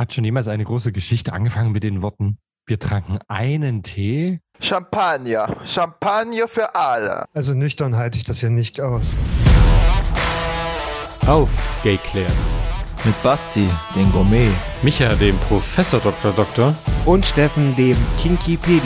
Hat schon jemals eine große Geschichte angefangen mit den Worten, wir tranken einen Tee? Champagner. Champagner für alle. Also nüchtern halte ich das ja nicht aus. Aufgeklärt. Mit Basti, den Gourmet. Micha, dem Professor Dr. Doktor. Und Steffen, dem Kinkipedia.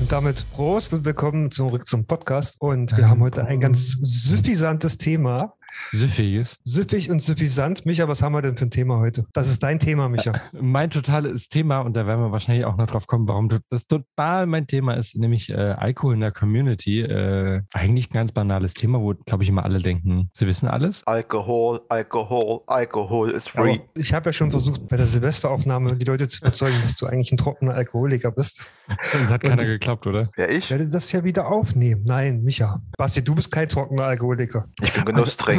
Und damit Prost und willkommen zurück zum Podcast. Und wir haben heute ein ganz suffisantes Thema. Süffiges. Süffig und suffisant. Micha, was haben wir denn für ein Thema heute? Das ist dein Thema, Micha. Mein totales Thema, und da werden wir wahrscheinlich auch noch drauf kommen, warum das total mein Thema ist, nämlich äh, Alkohol in der Community. Äh, eigentlich ein ganz banales Thema, wo, glaube ich, immer alle denken, sie wissen alles. Alkohol, Alkohol, Alkohol ist free. Aber ich habe ja schon versucht, bei der Silvesteraufnahme die Leute zu überzeugen, dass du eigentlich ein trockener Alkoholiker bist. Das hat keiner geklappt, oder? Ja, Ich ich? werde das ja wieder aufnehmen. Nein, Micha. Basti, du bist kein trockener Alkoholiker. Ich bin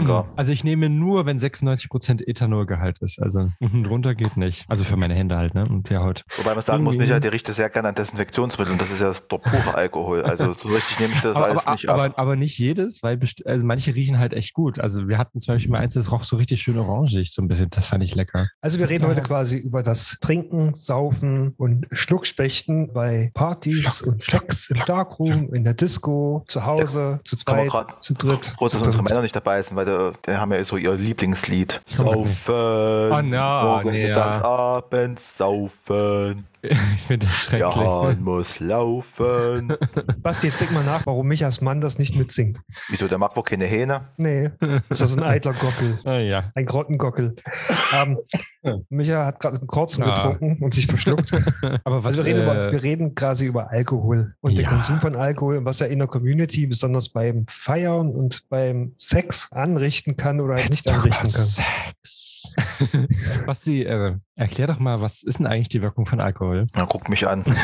Genusstrinker. Also ich nehme nur, wenn 96% Ethanolgehalt ist. Also unten drunter geht nicht. Also für meine Hände halt, ne? Und ja, heute. Wobei man sagen muss, Irgendwie- Michael, der riecht sehr gerne an Desinfektionsmittel und das ist ja das- der pure Alkohol. Also so richtig nehme ich das Aber, alles aber, nicht ab. aber, aber nicht jedes, weil also manche riechen halt echt gut. Also wir hatten zum Beispiel mal eins, das roch so richtig schön orangig, so ein bisschen. Das fand ich lecker. Also wir reden heute quasi über das Trinken, Saufen und Schluckspechten bei Partys und Sex im Darkroom, in der Disco, zu Hause, zu Kann man zweit, grad- zu dritt. Froh, dass zu unsere. Männer nicht dabei sind, weil die, die haben ja so ihr Lieblingslied. Saufen. Oh, na, morgens, nee, mittags, ja. abends saufen. Ich finde das schrecklich. Der Hahn muss laufen. Basti, jetzt denk mal nach, warum Michas Mann das nicht mitsingt. Wieso, der mag wohl keine Hähne? Nee, das ist ein eitler Gockel, Ah, ja. ein Grottengockel. Ähm, Micha hat gerade einen Korzen Ah. getrunken und sich verschluckt. Aber was Also wir reden, über, äh, wir reden quasi über Alkohol und den Ja. Konsum von Alkohol und was er in der Community, besonders beim Feiern und beim Sex, anrichten kann oder halt nicht anrichten kann. Sex. Basti, äh, erklär doch mal, was ist denn eigentlich die Wirkung von Alkohol? Na, guck mich an.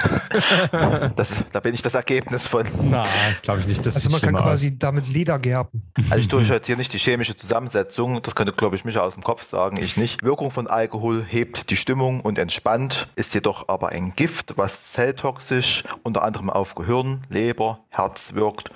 Das, da bin ich das Ergebnis von. Na, das glaube ich nicht. Das Also man kann schlimmer aus. quasi damit Leder gerben. Also ich tue euch jetzt hier nicht die chemische Zusammensetzung, das könnte, glaube ich, mich aus dem Kopf sagen, ich nicht. Wirkung von Alkohol hebt die Stimmung und entspannt, ist jedoch aber ein Gift, was zelltoxisch unter anderem auf Gehirn, Leber, Herz wirkt,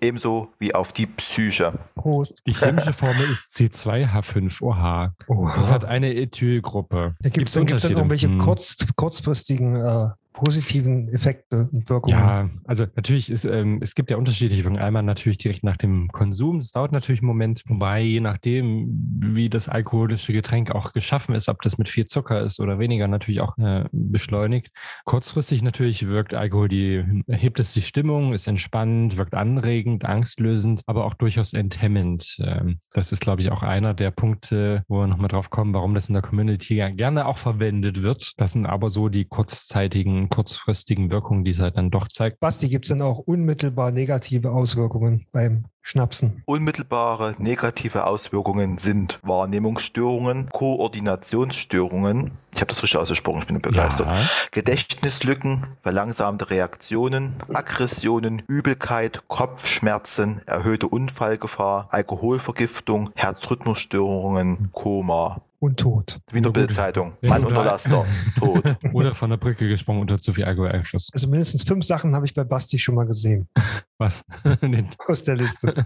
ebenso wie auf die Psyche. Prost. Die chemische Formel ist C2H5OH. Oh. Und hat eine Ethylgruppe. Da gibt es dann, gibt's dann irgendwelche Hm. kurz, kurzfristigen äh, positiven Effekte und Wirkungen. Ja, also natürlich ist, ähm, es gibt ja unterschiedliche Wirkungen. Einmal natürlich direkt nach dem Konsum. Das dauert natürlich einen Moment. Wobei, je nachdem, wie das alkoholische Getränk auch geschaffen ist, ob das mit viel Zucker ist oder weniger, natürlich auch äh, beschleunigt. Kurzfristig natürlich wirkt Alkohol die, hebt es die Stimmung, ist entspannt, wirkt anregend, angstlösend, aber auch durchaus enthemmend. Ähm, das ist, glaube ich, auch einer der Punkte, wo wir nochmal drauf kommen, warum das in der Community gerne auch verwendet wird. Das sind aber so die kurzzeitigen, kurzfristigen Wirkungen, die es halt dann doch zeigt. Basti, gibt es denn auch unmittelbar negative Auswirkungen beim Schnapsen? Unmittelbare negative Auswirkungen sind Wahrnehmungsstörungen, Koordinationsstörungen, ich habe das richtig ausgesprochen, ich bin begeistert, Ja. Gedächtnislücken, verlangsamte Reaktionen, Aggressionen, Übelkeit, Kopfschmerzen, erhöhte Unfallgefahr, Alkoholvergiftung, Herzrhythmusstörungen, Koma. Und tot. Wie gut. Bildzeitung. Mann unter. Laster, tot. Oder von der Brücke gesprungen unter zu viel Alkoholeinfluss. Also mindestens fünf Sachen habe ich bei Basti schon mal gesehen Was? Aus der Liste.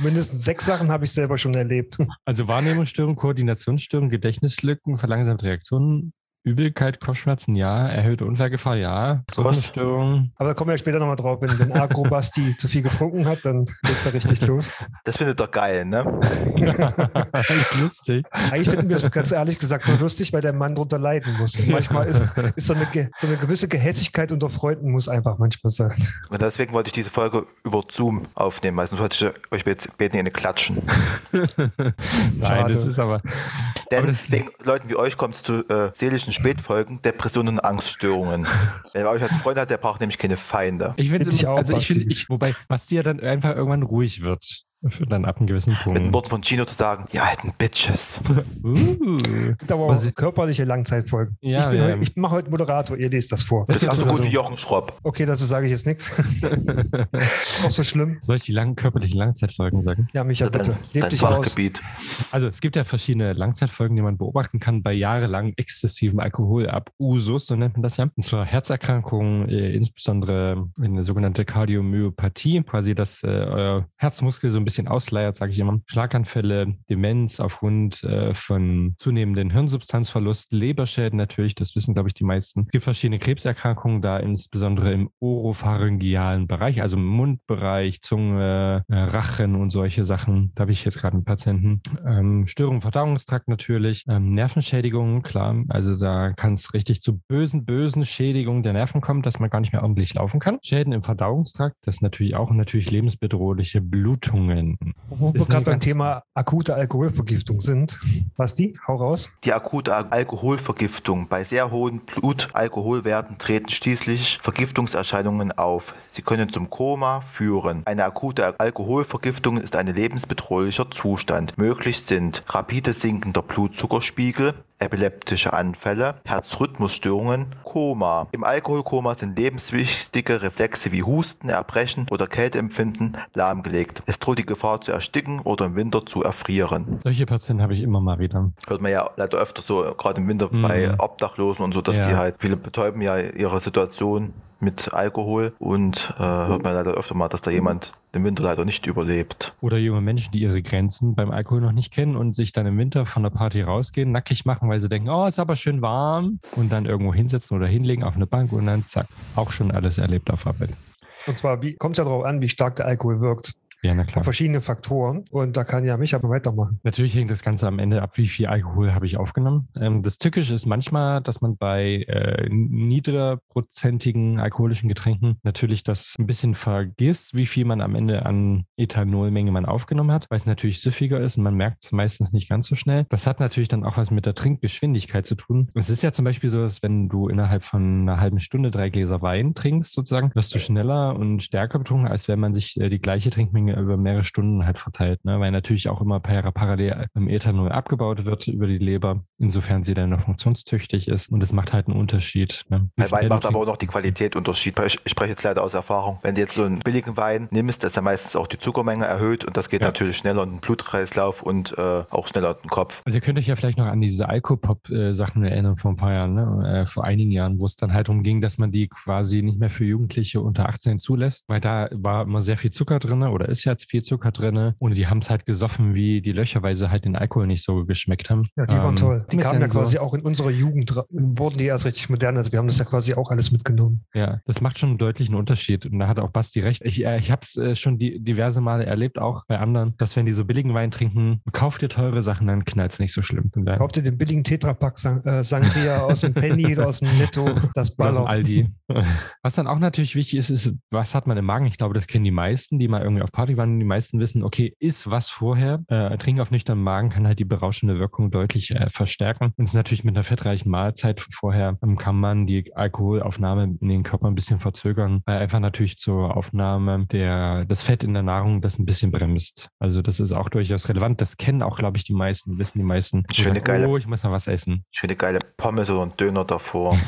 mindestens sechs Sachen habe ich selber schon erlebt. also Wahrnehmungsstörung, Koordinationsstörung, Gedächtnislücken, verlangsamte Reaktionen, Übelkeit, Kopfschmerzen, ja. Erhöhte Unfallgefahr, ja. Rhythmusstörung. Aber da kommen wir ja später nochmal drauf. Wenn, wenn Agro-Basti zu viel getrunken hat, dann legt er richtig los. Das findet er geil, ne? ist lustig. Eigentlich finden wir es ganz ehrlich gesagt nur lustig, weil der Mann drunter leiden muss. Und manchmal ist, ist so, eine, so eine gewisse Gehässigkeit unter Freunden muss einfach manchmal sein. Und deswegen wollte ich diese Folge über Zoom aufnehmen, weil sonst wollte ich euch jetzt beten in eine klatschen. Nein, Schade. das ist aber. Denn aber wegen Leuten wie euch kommt es zu äh, seelischen Spätfolgen, Depressionen und Angststörungen. Wer euch als Freund hat, der braucht nämlich keine Feinde. ich finde Find ich auch, also ich finde, Basti. ich, wobei Basti ja dann einfach irgendwann ruhig wird. Für dann ab einem gewissen Mit den Punkt. Worten von Gino zu sagen, ihr alten Bitches. Uh. gibt aber auch körperliche Langzeitfolgen. Ja, ich ja. heute, ich mache heute Moderator, ihr lest das vor. Das ist Oder so gut wie Jochen Schropp. Okay, dazu sage ich jetzt nichts. auch so schlimm. Soll ich die langen körperlichen Langzeitfolgen sagen? Ja, Micha, bitte. Dein, Leb dein dich aus. Fachgebiet. Also es gibt ja verschiedene Langzeitfolgen, die man beobachten kann bei jahrelang exzessivem Alkoholabusus, so nennt man das ja. Und zwar Herzerkrankungen, äh, insbesondere eine sogenannte Kardiomyopathie, quasi dass äh, euer Herzmuskel so ein bisschen ausleiert, sage ich immer. Schlaganfälle, Demenz aufgrund äh, von zunehmendem Hirnsubstanzverlust, Leberschäden natürlich, das wissen, glaube ich, die meisten. Es gibt verschiedene Krebserkrankungen, da insbesondere im oropharyngealen Bereich, also im Mundbereich, Zunge, äh, Rachen und solche Sachen. Da habe ich jetzt gerade einen Patienten. Ähm, Störung im Verdauungstrakt natürlich, ähm, Nervenschädigungen, klar. Also da kann es richtig zu bösen, bösen Schädigungen der Nerven kommen, dass man gar nicht mehr ordentlich laufen kann. Schäden im Verdauungstrakt, das natürlich auch natürlich lebensbedrohliche Blutungen. Wo wir gerade beim Thema akute Alkoholvergiftung sind. Basti, hau raus. Die akute Alkoholvergiftung. Bei sehr hohen Blutalkoholwerten treten schließlich Vergiftungserscheinungen auf. Sie können zum Koma führen. Eine akute Alkoholvergiftung ist ein lebensbedrohlicher Zustand. Möglich sind rapide sinkender Blutzuckerspiegel, epileptische Anfälle, Herzrhythmusstörungen, Koma. Im Alkoholkoma sind lebenswichtige Reflexe wie Husten, Erbrechen oder Kälteempfinden lahmgelegt. Es droht die Gefahr zu ersticken oder im Winter zu erfrieren. Solche Patienten habe ich immer mal wieder. Hört man ja leider öfter so, gerade im Winter Mhm. bei Obdachlosen und so, dass Ja. die halt, viele betäuben ja ihre Situation mit Alkohol und äh, hört man leider öfter mal, dass da jemand den Winter leider nicht überlebt. Oder junge Menschen, die ihre Grenzen beim Alkohol noch nicht kennen und sich dann im Winter von der Party rausgehen, nackig machen, weil sie denken, oh, ist aber schön warm und dann irgendwo hinsetzen oder hinlegen auf eine Bank und dann zack, auch schon alles erlebt auf Arbeit. Und zwar wie- kommt es ja darauf an, wie stark der Alkohol wirkt. Ja, na klar. verschiedene Faktoren. Und da kann ja Micha weitermachen. Natürlich hängt das Ganze am Ende ab, wie viel Alkohol habe ich aufgenommen. Ähm, das Tückische ist manchmal, dass man bei äh, niedrigprozentigen alkoholischen Getränken natürlich das ein bisschen vergisst, wie viel man am Ende an Ethanolmenge man aufgenommen hat, weil es natürlich süffiger ist und man merkt es meistens nicht ganz so schnell. Das hat natürlich dann auch was mit der Trinkgeschwindigkeit zu tun. Es ist ja zum Beispiel so, dass wenn du innerhalb von einer halben Stunde drei Gläser Wein trinkst, sozusagen, wirst du schneller und stärker betrunken, als wenn man sich äh, die gleiche Trinkmenge über mehrere Stunden halt verteilt, ne? weil natürlich auch immer para parallel im Ethanol abgebaut wird über die Leber, insofern sie dann noch funktionstüchtig ist und es macht halt einen Unterschied. Ne? Bei Wein macht aber auch noch die Qualität Unterschied. Ich, spreche jetzt leider aus Erfahrung. Wenn du jetzt so einen billigen Wein nimmst, ist ja meistens auch die Zuckermenge erhöht und das geht Ja. natürlich schneller in den Blutkreislauf und äh, auch schneller in den Kopf. Also ihr könnt euch ja vielleicht noch an diese Alkopop-Sachen erinnern vor ein paar Jahren, ne? äh, vor einigen Jahren, wo es dann halt darum ging, dass man die quasi nicht mehr für Jugendliche unter 18 zulässt, weil da war immer sehr viel Zucker drin oder ist jetzt viel Zucker drin und die haben es halt gesoffen wie die Löcher, weil sie halt den Alkohol nicht so geschmeckt haben. Ja, die waren Ähm, toll. Die kamen ja dann so- quasi auch in unserer Jugend, wurden die erst richtig modern. Also wir haben das ja quasi auch alles mitgenommen. Ja, das macht schon einen deutlichen Unterschied. Und da hat auch Basti recht. Ich, äh, ich habe es äh, schon die, diverse Male erlebt, auch bei anderen, dass wenn die so billigen Wein trinken, kauft ihr teure Sachen, dann knallt es nicht so schlimm. Kauft ihr den billigen Tetrapack San äh, Sangria aus dem Penny oder aus dem Netto, das Oder aus dem ballert. Aldi. Was dann auch natürlich wichtig ist, ist, was hat man im Magen? Ich glaube, das kennen die meisten, die mal irgendwie auf Party waren. Die meisten wissen, okay, ist was vorher. Äh, Trinken auf nüchternen Magen kann halt die berauschende Wirkung deutlich äh, verstärken. Und es natürlich mit einer fettreichen Mahlzeit vorher ähm, kann man die Alkoholaufnahme in den Körper ein bisschen verzögern, weil einfach natürlich zur Aufnahme der, das Fett in der Nahrung das ein bisschen bremst. Also das ist auch durchaus relevant. Das kennen auch, glaube ich, die meisten, wissen die meisten. Schöne sagen, geile- Oh, ich muss noch was essen. Schöne geile Pommes oder ein Döner davor.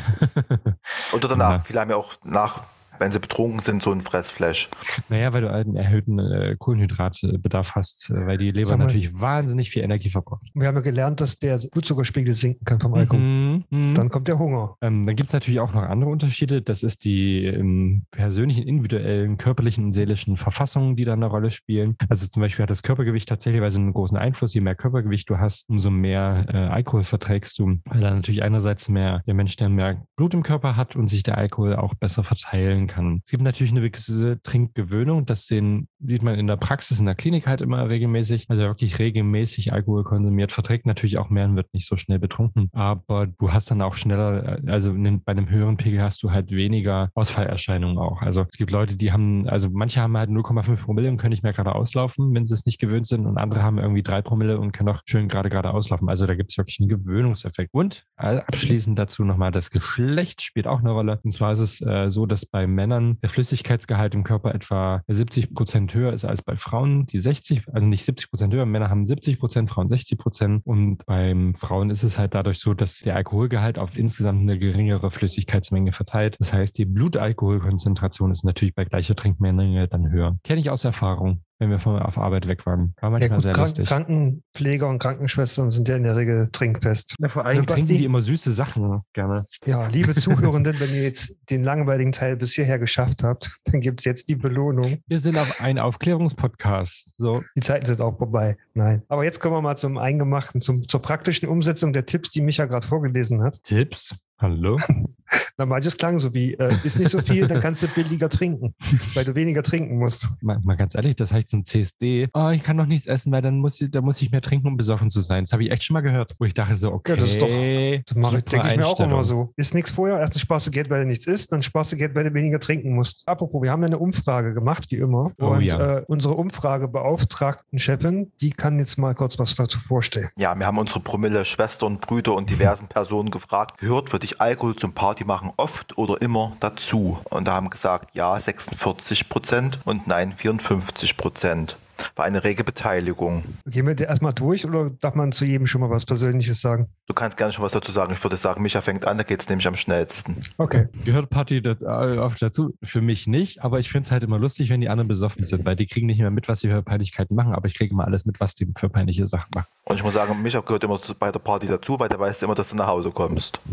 Oder danach. Ja. Viele haben ja auch nach, wenn sie betrunken sind, so ein Fressflash. Naja, weil du einen erhöhten äh, Kohlenhydratbedarf hast, äh, weil die Leber Sag mal- natürlich wahnsinnig viel Energie verbraucht. Wir haben ja gelernt, dass der Blutzuckerspiegel sinken kann vom Alkohol. Mhm, mhm. Dann kommt der Hunger. Ähm, dann gibt es natürlich auch noch andere Unterschiede. Das ist die ähm, persönlichen, individuellen, körperlichen und seelischen Verfassungen, die da eine Rolle spielen. Also zum Beispiel hat das Körpergewicht tatsächlich einen großen Einfluss. Je mehr Körpergewicht du hast, umso mehr äh, Alkohol verträgst du. Weil dann natürlich einerseits mehr der Mensch, der mehr Blut im Körper hat und sich der Alkohol auch besser verteilen kann. Es gibt natürlich eine gewisse Trinkgewöhnung. Das sehen, sieht man in der Praxis, in der Klinik halt immer regelmäßig. Also wirklich regelmäßig Alkohol konsumiert, verträgt natürlich auch mehr und wird nicht so schnell betrunken. Aber du hast dann auch schneller, also bei einem höheren Pegel hast du halt weniger Ausfallerscheinungen auch. Also es gibt Leute, die haben, also manche haben halt 0,5 Promille und können nicht mehr gerade auslaufen, wenn sie es nicht gewöhnt sind. Und andere haben irgendwie 3 Promille und können auch schön gerade gerade auslaufen. Also da gibt es wirklich einen Gewöhnungseffekt. Und äh, abschließend dazu nochmal, das Geschlecht spielt auch eine Rolle. Und zwar ist es äh, so, dass bei Männern der Flüssigkeitsgehalt im Körper etwa 70 Prozent höher ist als bei Frauen, die 60, also nicht 70 Prozent höher, Männer haben 70 Prozent, Frauen 60 Prozent. Und beim Frauen ist es halt dadurch so, dass der Alkoholgehalt auf insgesamt eine geringere Flüssigkeitsmenge verteilt. Das heißt, die Blutalkoholkonzentration ist natürlich bei gleicher Trinkmenge dann höher. Kenne ich aus Erfahrung. Wenn wir von, auf Arbeit weg waren. War manchmal Ja, gut, sehr Krank lustig. Krankenpfleger und Krankenschwestern sind ja in der Regel trinkfest. Ja, vor allem trinken die immer süße Sachen gerne. Ja, liebe Zuhörenden, wenn ihr jetzt den langweiligen Teil bis hierher geschafft habt, dann gibt es jetzt die Belohnung. Wir sind auf ein Aufklärungspodcast. So, Die Zeiten sind auch vorbei. Nein. Aber jetzt kommen wir mal zum Eingemachten, zum, zur praktischen Umsetzung der Tipps, die Micha gerade vorgelesen hat. Tipps. Hallo? Na, manches klang so wie, äh, ist nicht so viel, dann kannst du billiger trinken, weil du weniger trinken musst. mal, mal ganz ehrlich, das heißt zum CSD. Oh, ich kann noch nichts essen, weil dann muss ich, da muss ich mehr trinken, um besoffen zu sein. Das habe ich echt schon mal gehört, wo ich dachte so, okay. Ja, das ist doch- Das mache ich, super denke ich mir auch immer so. Ist nichts vorher, erstens sparst du Geld, weil du nichts isst, dann sparst du Geld, weil du weniger trinken musst. Apropos, wir haben ja eine Umfrage gemacht, wie immer. Oh und ja. äh, unsere Umfragebeauftragten Chefin, die kann jetzt mal kurz was dazu vorstellen. Ja, wir haben unsere Promille Schwestern, Brüder und diversen Personen gefragt, gehört für dich Alkohol zum Partymachen oft oder immer dazu? Und da haben gesagt, ja 46 Prozent und nein 54 Prozent. War eine rege Beteiligung. Gehen wir erstmal durch oder darf man zu jedem schon mal was Persönliches sagen? Du kannst gerne schon was dazu sagen. Ich würde sagen, Micha fängt an, da geht es nämlich am schnellsten. Okay. Gehört Party das, äh, oft dazu? Für mich nicht, aber ich finde es halt immer lustig, wenn die anderen besoffen sind, weil die kriegen nicht mehr mit, was sie für Peinlichkeiten machen, aber ich kriege immer alles mit, was die für peinliche Sachen machen. Und ich muss sagen, Micha gehört immer bei der Party dazu, weil der weiß immer, dass du nach Hause kommst.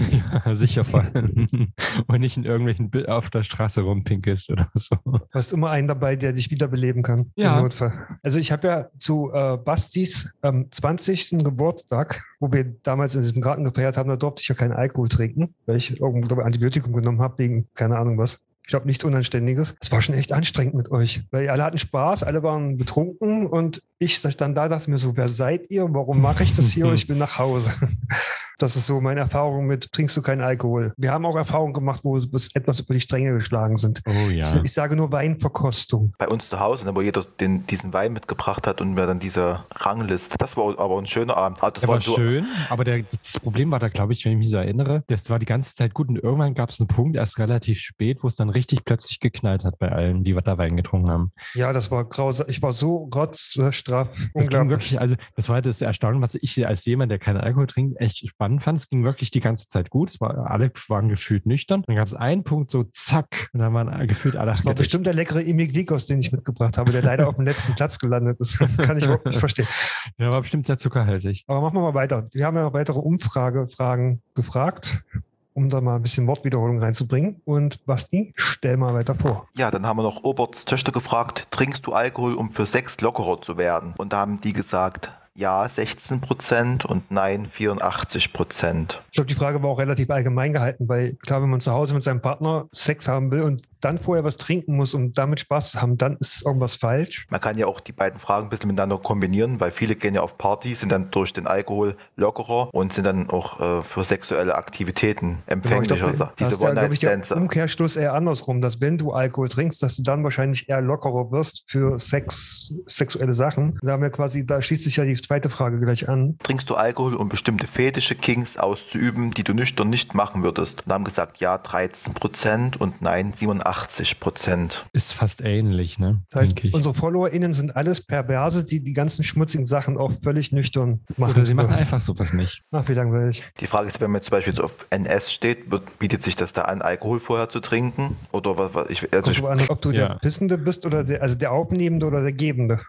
Ja, sicher voll. Und nicht in irgendwelchen auf der Straße rumpinkelst oder so. Du hast immer einen dabei, der dich wiederbeleben kann. Ja. Im Notfall. Also ich habe ja zu äh, Bastis ähm, 20. Geburtstag, wo wir damals in diesem Garten gefeiert haben, da durfte ich ja keinen Alkohol trinken, weil ich irgendwo glaube Antibiotikum genommen habe, wegen keine Ahnung was. Ich glaube, nichts Unanständiges. Es war schon echt anstrengend mit euch, weil alle hatten Spaß, alle waren betrunken und ich stand da, dachte mir so, wer seid ihr? Warum mache ich das hier? Ich will nach Hause. Das ist so meine Erfahrung mit, trinkst du keinen Alkohol. Wir haben auch Erfahrungen gemacht, wo es etwas über die Stränge geschlagen sind. Oh ja. Ich sage nur Weinverkostung. Bei uns zu Hause, ne, wo jeder den, diesen Wein mitgebracht hat und mir dann diese Rangliste. Das war aber ein schöner Abend. Ah, Das Der war war so, schön, aber der, das Problem war da, glaube ich, wenn ich mich so erinnere, das war die ganze Zeit gut und irgendwann gab es einen Punkt, erst relativ spät, wo es dann richtig plötzlich geknallt hat bei allen, die da Wein getrunken haben. Ja, das war grausam. Ich war so rotzstraff. Das ging wirklich, also das war das Erstaunen, was ich als jemand, der keinen Alkohol trinkt, echt spannend fand. Es ging wirklich die ganze Zeit gut. Es war, alle waren gefühlt nüchtern. Dann gab es einen Punkt, so zack, und dann waren gefühlt alle Das war bestimmt der leckere Imiglikos, den ich mitgebracht habe, der leider auf dem letzten Platz gelandet ist. Kann ich überhaupt nicht verstehen. Der war bestimmt sehr zuckerhaltig. Aber machen wir mal weiter. Wir haben ja noch weitere Umfragefragen gefragt, um da mal ein bisschen Wortwiederholung reinzubringen. Und Basti, stell mal weiter vor. Ja, dann haben wir noch Oberts Töchter gefragt, trinkst du Alkohol, um für Sex lockerer zu werden? Und da haben die gesagt, ja 16 Prozent und nein 84 Prozent. Ich glaube, die Frage war auch relativ allgemein gehalten, weil klar, wenn man zu Hause mit seinem Partner Sex haben will und dann vorher was trinken muss, um damit Spaß zu haben, dann ist irgendwas falsch. Man kann ja auch die beiden Fragen ein bisschen miteinander kombinieren, weil viele gehen ja auf Partys, sind dann durch den Alkohol lockerer und sind dann auch äh, für sexuelle Aktivitäten empfänglicher. Genau, glaub, Diese One-Night-Stands. Umkehrschluss eher andersrum, dass wenn du Alkohol trinkst, dass du dann wahrscheinlich eher lockerer wirst für Sex, sexuelle Sachen. Da haben wir quasi, da schließt sich ja die zweite Frage gleich an. Trinkst du Alkohol, um bestimmte Fetische, Kings auszuüben, die du nüchtern nicht machen würdest? Und haben gesagt, ja 13 Prozent und nein 87 Prozent. Ist fast ähnlich, ne? Das heißt, Denke ich. unsere FollowerInnen sind alles Perverse, die die ganzen schmutzigen Sachen auch völlig nüchtern machen. Oder sie machen einfach sowas nicht. Ach, wie langweilig. Die Frage ist, wenn man jetzt zum Beispiel jetzt auf NS steht, wird, bietet sich das da an, Alkohol vorher zu trinken? Oder was, was ich, also, ich, an, ob du Ja. der Pissende bist oder der, also der Aufnehmende oder der Gebende.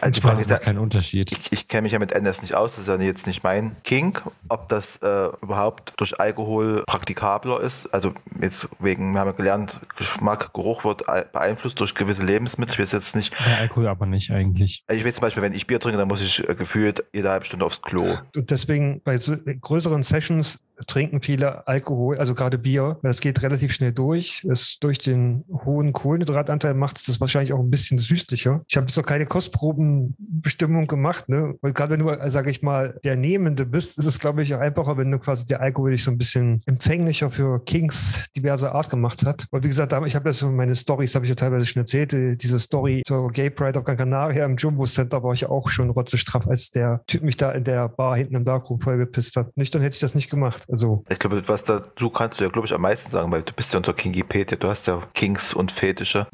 Also die Frage ist ja, keinen Unterschied. ich, ich kenne mich ja mit NS nicht aus, das ist ja jetzt nicht mein Kink, ob das äh, überhaupt durch Alkohol praktikabler ist. Also jetzt wegen, wir haben ja gelernt, Geschmack, Geruch wird beeinflusst durch gewisse Lebensmittel. Ich weiß jetzt nicht, Bei Alkohol aber nicht eigentlich. also ich weiß zum Beispiel, wenn ich Bier trinke, dann muss ich äh, gefühlt jede halbe Stunde aufs Klo. Und deswegen bei so größeren Sessions trinken viele Alkohol, also gerade Bier, weil das geht relativ schnell durch. Es durch den hohen Kohlenhydratanteil macht es das wahrscheinlich auch ein bisschen süßlicher. Ich habe jetzt noch keine Kostprobenbestimmung gemacht, ne? Weil gerade wenn du, äh, sage ich mal, der Nehmende bist, ist es, glaube ich, auch einfacher, wenn du quasi der Alkohol dich so ein bisschen empfänglicher für Kings diverser Art gemacht hat. Und wie gesagt, ich habe ja so meine Stories, habe ich ja teilweise schon erzählt, äh, diese Story zur Gay Pride auf Gran Canaria im Jumbo Center war ich auch schon rotzestraff, als der Typ mich da in der Bar hinten im Darkroom vollgepisst hat. Nüchtern hätte ich das nicht gemacht. Also Ich glaube, was dazu kannst du ja, glaube ich, am meisten sagen, weil du bist ja unter Kingipedia, du hast ja Kings und Fetische.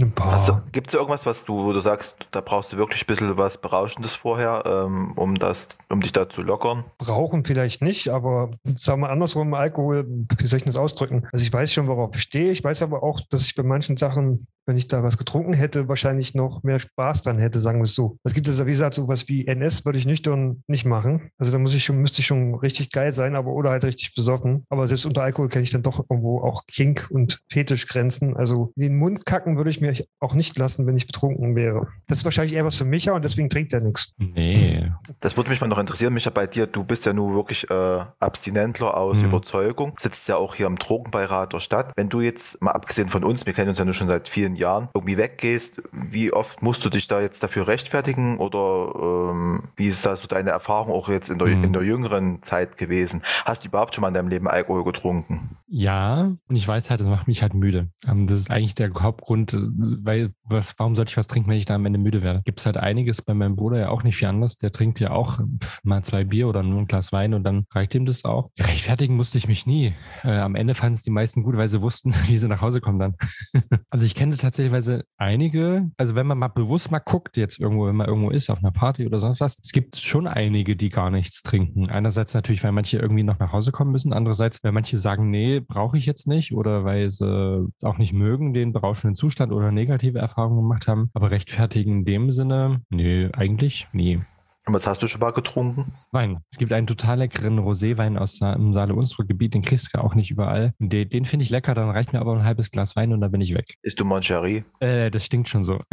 gibt es irgendwas, was du, wo du sagst, da brauchst du wirklich ein bisschen was Berauschendes vorher, ähm, um das, um dich da zu lockern? Brauchen vielleicht nicht, aber sagen wir andersrum, Alkohol, wie soll ich das ausdrücken? Also ich weiß schon, worauf ich stehe. Ich weiß aber auch, dass ich bei manchen Sachen, wenn ich da was getrunken hätte, wahrscheinlich noch mehr Spaß dran hätte, sagen wir es so. Es gibt also, wie gesagt, sowas wie NS würde ich nüchtern nicht machen. Also da muss ich schon, müsste ich schon richtig geil sein, aber oder halt richtig besoffen. Aber selbst unter Alkohol kenne ich dann doch irgendwo auch Kink und Fetischgrenzen. Also in den Mund kacken würde ich mir auch nicht lassen, wenn ich betrunken wäre. Das ist wahrscheinlich eher was für Micha und deswegen trinkt er nichts. Nee. Das würde mich mal noch interessieren, Micha, bei dir, du bist ja nun wirklich äh, Abstinentler aus Mhm. Überzeugung, sitzt ja auch hier im Drogenbeirat der Stadt. Wenn du jetzt, mal abgesehen von uns, wir kennen uns ja nur schon seit vielen Jahren, irgendwie weggehst, wie oft musst du dich da jetzt dafür rechtfertigen oder ähm, wie ist da so deine Erfahrung auch jetzt in der, Mhm. in der jüngeren Zeit gewesen? Hast du überhaupt schon mal in deinem Leben Alkohol getrunken? Ja, und ich weiß halt, das macht mich halt müde. Ähm, Das ist eigentlich der Hauptgrund, äh, weil was, warum sollte ich was trinken, wenn ich da am Ende müde werde? Gibt es halt einiges bei meinem Bruder ja auch nicht viel anders. Der trinkt ja auch pf, mal zwei Bier oder nur ein Glas Wein und dann reicht ihm das auch. Rechtfertigen musste ich mich nie. Äh, am Ende fanden es die meisten gut, weil sie wussten, wie sie nach Hause kommen dann. also ich kenne tatsächlich einige, also wenn man mal bewusst mal guckt, jetzt irgendwo, wenn man irgendwo ist, auf einer Party oder sonst was, es gibt schon einige, die gar nichts trinken. Einerseits natürlich, weil manche irgendwie noch nach Hause kommen müssen, andererseits, weil manche sagen, nee, brauche ich jetzt nicht oder weil sie auch nicht mögen, den berauschenden Zustand oder negative Erfahrungen gemacht haben. Aber rechtfertigen in dem Sinne, nee, eigentlich nie. Und was hast du schon mal getrunken? Wein. Es gibt einen total leckeren Roséwein aus im Saale-Unstrut-Gebiet, den kriegst du auch nicht überall. Den, den finde ich lecker, dann reicht mir aber ein halbes Glas Wein und dann bin ich weg. Ist du Moncherie? Äh, das stinkt schon so.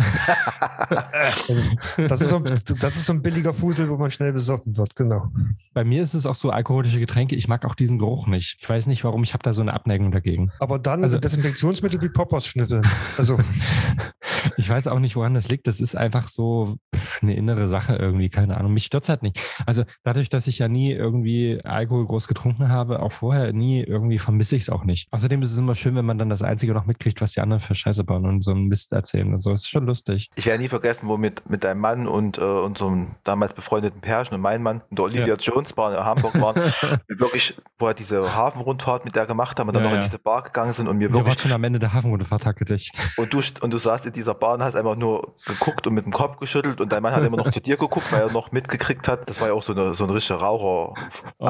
Das ist, so, das ist so ein billiger Fusel, wo man schnell besoffen wird, genau. Bei mir ist es auch so alkoholische Getränke. Ich mag auch diesen Geruch nicht. Ich weiß nicht, warum. Ich habe da so eine Abneigung dagegen. Aber dann Also- Desinfektionsmittel wie Poppers-Schnitte. Also Ich weiß auch nicht, woran das liegt. Das ist einfach so pff, eine innere Sache irgendwie, keine Ahnung. Mich stört halt nicht. Also dadurch, dass ich ja nie irgendwie Alkohol groß getrunken habe, auch vorher nie, irgendwie vermisse ich es auch nicht. Außerdem ist es immer schön, wenn man dann das Einzige noch mitkriegt, was die anderen für Scheiße bauen und so einen Mist erzählen und so. Das ist schon lustig. Ich werde nie vergessen, wo mit, mit deinem Mann und äh, unserem damals befreundeten Pärchen und mein Mann in der Olivia Ja. Jones Bar in Hamburg waren. wir wirklich, wo wir diese Hafenrundfahrt mit der gemacht haben und dann Ja, noch in ja. diese Bar gegangen sind und wir Wir waren wirklich schon am Ende der Hafenrundefahrt Tag gedicht. und du, und du saßt in dieser Bar und hast einfach nur geguckt und mit dem Kopf geschüttelt und dein Mann hat immer noch zu dir geguckt, weil er noch mitgekriegt hat. Das war ja auch so, eine, so ein richtiger Raucher. Oh,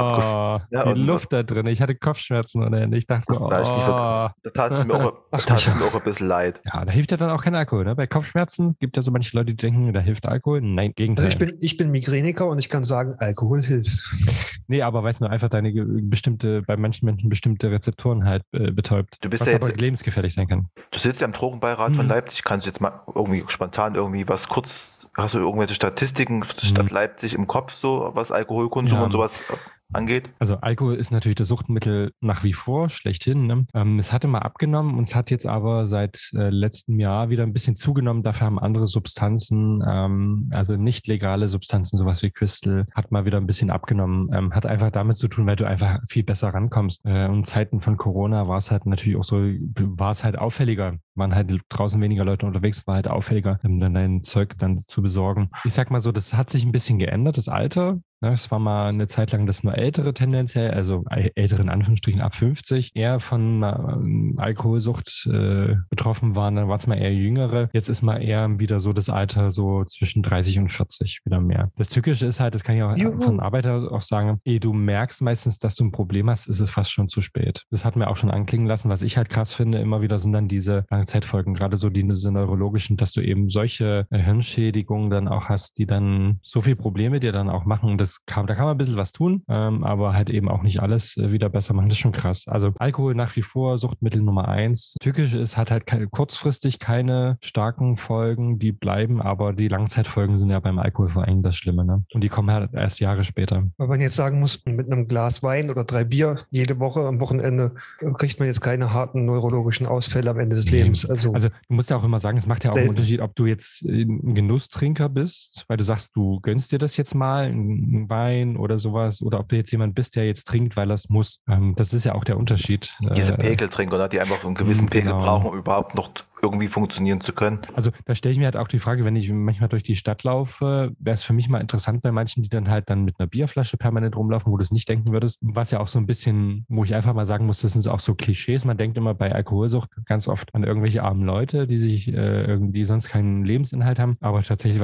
Ja, die und- Luft da drin. Ich hatte Kopfschmerzen oder ich dachte, Das oh, war echt nicht Da tat es mir, auch, tat's mir auch ein bisschen leid. ja, da hilft ja dann auch kein Alkohol. Ne? Bei Kopfschmerzen gibt ja so manche Leute, die denken, da hilft Alkohol. Nein, Gegenteil. Also ich bin, ich bin Migräniker und ich kann sagen, Alkohol hilft. Nee, aber weiß nur einfach deine bestimmte, bei manchen Menschen bestimmte Rezeptoren halt äh, betäubt. Du bist was ja aber jetzt- lebensgefährlich sein kann. Du sitzt ja im Drogenbeirat von Mhm. Leipzig. Kannst du jetzt mal irgendwie spontan irgendwie was kurz, hast du irgendwelche Statistiken Stadt Leipzig im Kopf, so was Alkoholkonsum Mhm. Ja. und sowas äh, angeht? Also Alkohol ist natürlich das Suchtmittel nach wie vor schlechthin. Ne? Ähm, es hatte mal abgenommen und es hat jetzt aber seit äh, letztem Jahr wieder ein bisschen zugenommen. Dafür haben andere Substanzen, ähm, also nicht legale Substanzen, sowas wie Crystal, hat mal wieder ein bisschen abgenommen. Ähm, hat einfach damit zu tun, weil du einfach viel besser rankommst. Äh, und Zeiten von Corona war es halt natürlich auch so, war es halt auffälliger. Waren halt draußen weniger Leute unterwegs, war halt auffälliger, dann dein Zeug dann zu besorgen. Ich sag mal so, das hat sich ein bisschen geändert, das Alter. Ne, es war mal eine Zeit lang, dass nur Ältere tendenziell, also äl- ältere in Anführungsstrichen ab 50, eher von ähm, Alkoholsucht äh, betroffen waren. Dann war es mal eher Jüngere. Jetzt ist mal eher wieder so das Alter so zwischen 30 und 40 wieder mehr. Das Tückische ist halt, das kann ich auch Juhu. von Arbeiter auch sagen, ehe du merkst meistens, dass du ein Problem hast, ist es fast schon zu spät. Das hat mir auch schon anklingen lassen. Was ich halt krass finde, immer wieder sind dann diese Langzeitfolgen, gerade so die diese neurologischen, dass du eben solche äh, Hirnschädigungen dann auch hast, die dann so viel Probleme dir dann auch machen. Das kann, da kann man ein bisschen was tun, ähm, aber halt eben auch nicht alles äh, wieder besser machen. Das ist schon krass. Also Alkohol nach wie vor Suchtmittel Nummer eins. Tückisch ist, hat halt keine, kurzfristig keine starken Folgen, die bleiben, aber die Langzeitfolgen sind ja beim Alkohol vor allem das Schlimme. Ne? Und die kommen halt erst Jahre später. Weil man jetzt sagen muss, mit einem Glas Wein oder drei Bier jede Woche am Wochenende äh, kriegt man jetzt keine harten neurologischen Ausfälle am Ende des Nee. Lebens. Also, Also du musst ja auch immer sagen, es macht ja auch einen. Unterschied, ob du jetzt ein Genusstrinker bist, weil du sagst, du gönnst dir das jetzt mal, einen Wein oder sowas, oder ob du jetzt jemand bist, der jetzt trinkt, weil er es muss. Ähm, das ist ja auch der Unterschied. Diese Äh, Pegeltrinker, die einfach einen gewissen Pegel genau. brauchen, um überhaupt noch irgendwie funktionieren zu können. Also da stelle ich mir halt auch die Frage, wenn ich manchmal durch die Stadt laufe, wäre es für mich mal interessant bei manchen, die dann halt dann mit einer Bierflasche permanent rumlaufen, wo du es nicht denken würdest. Was ja auch so ein bisschen, wo ich einfach mal sagen muss, das sind auch so Klischees. Man denkt immer bei Alkoholsucht ganz oft an irgendwelche armen Leute, die sich äh, irgendwie sonst keinen Lebensinhalt haben. Aber tatsächlich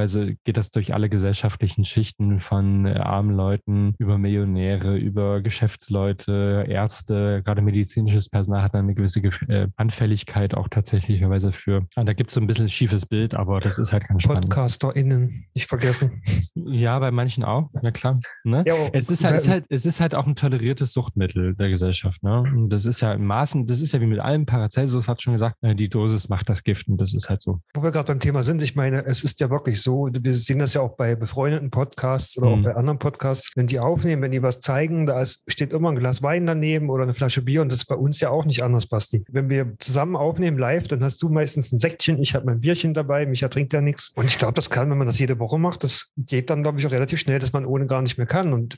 geht das durch alle gesellschaftlichen Schichten von äh, armen Leuten über Millionäre, über Geschäftsleute, Ärzte, gerade medizinisches Personal hat dann eine gewisse äh, Anfälligkeit auch tatsächlicherweise für. Ah, da gibt es so ein bisschen schiefes Bild, aber das ist halt ganz spannend. PodcasterInnen, nicht vergessen. Ja, bei manchen auch, ja klar. Ne? Ja, es, ist halt, ist halt, es ist halt auch ein toleriertes Suchtmittel der Gesellschaft. Ne? Und das ist ja im Maßen, das ist ja wie mit allem, Paracelsus hat schon gesagt, äh, die Dosis macht das Gift und das ist halt so. Wo wir gerade beim Thema sind, ich meine, es ist ja wirklich so, wir sehen das ja auch bei befreundeten Podcasts oder mhm. auch bei anderen Podcasts, wenn die aufnehmen, wenn die was zeigen, da ist, steht immer ein Glas Wein daneben oder eine Flasche Bier und das ist bei uns ja auch nicht anders, Basti. Wenn wir zusammen aufnehmen live, dann hast du meistens ein Säckchen, ich habe mein Bierchen dabei, Micha trinkt ja nichts. Und ich glaube, das kann, wenn man das jede Woche macht, das geht dann, glaube ich, auch relativ schnell, dass man ohne gar nicht mehr kann. Und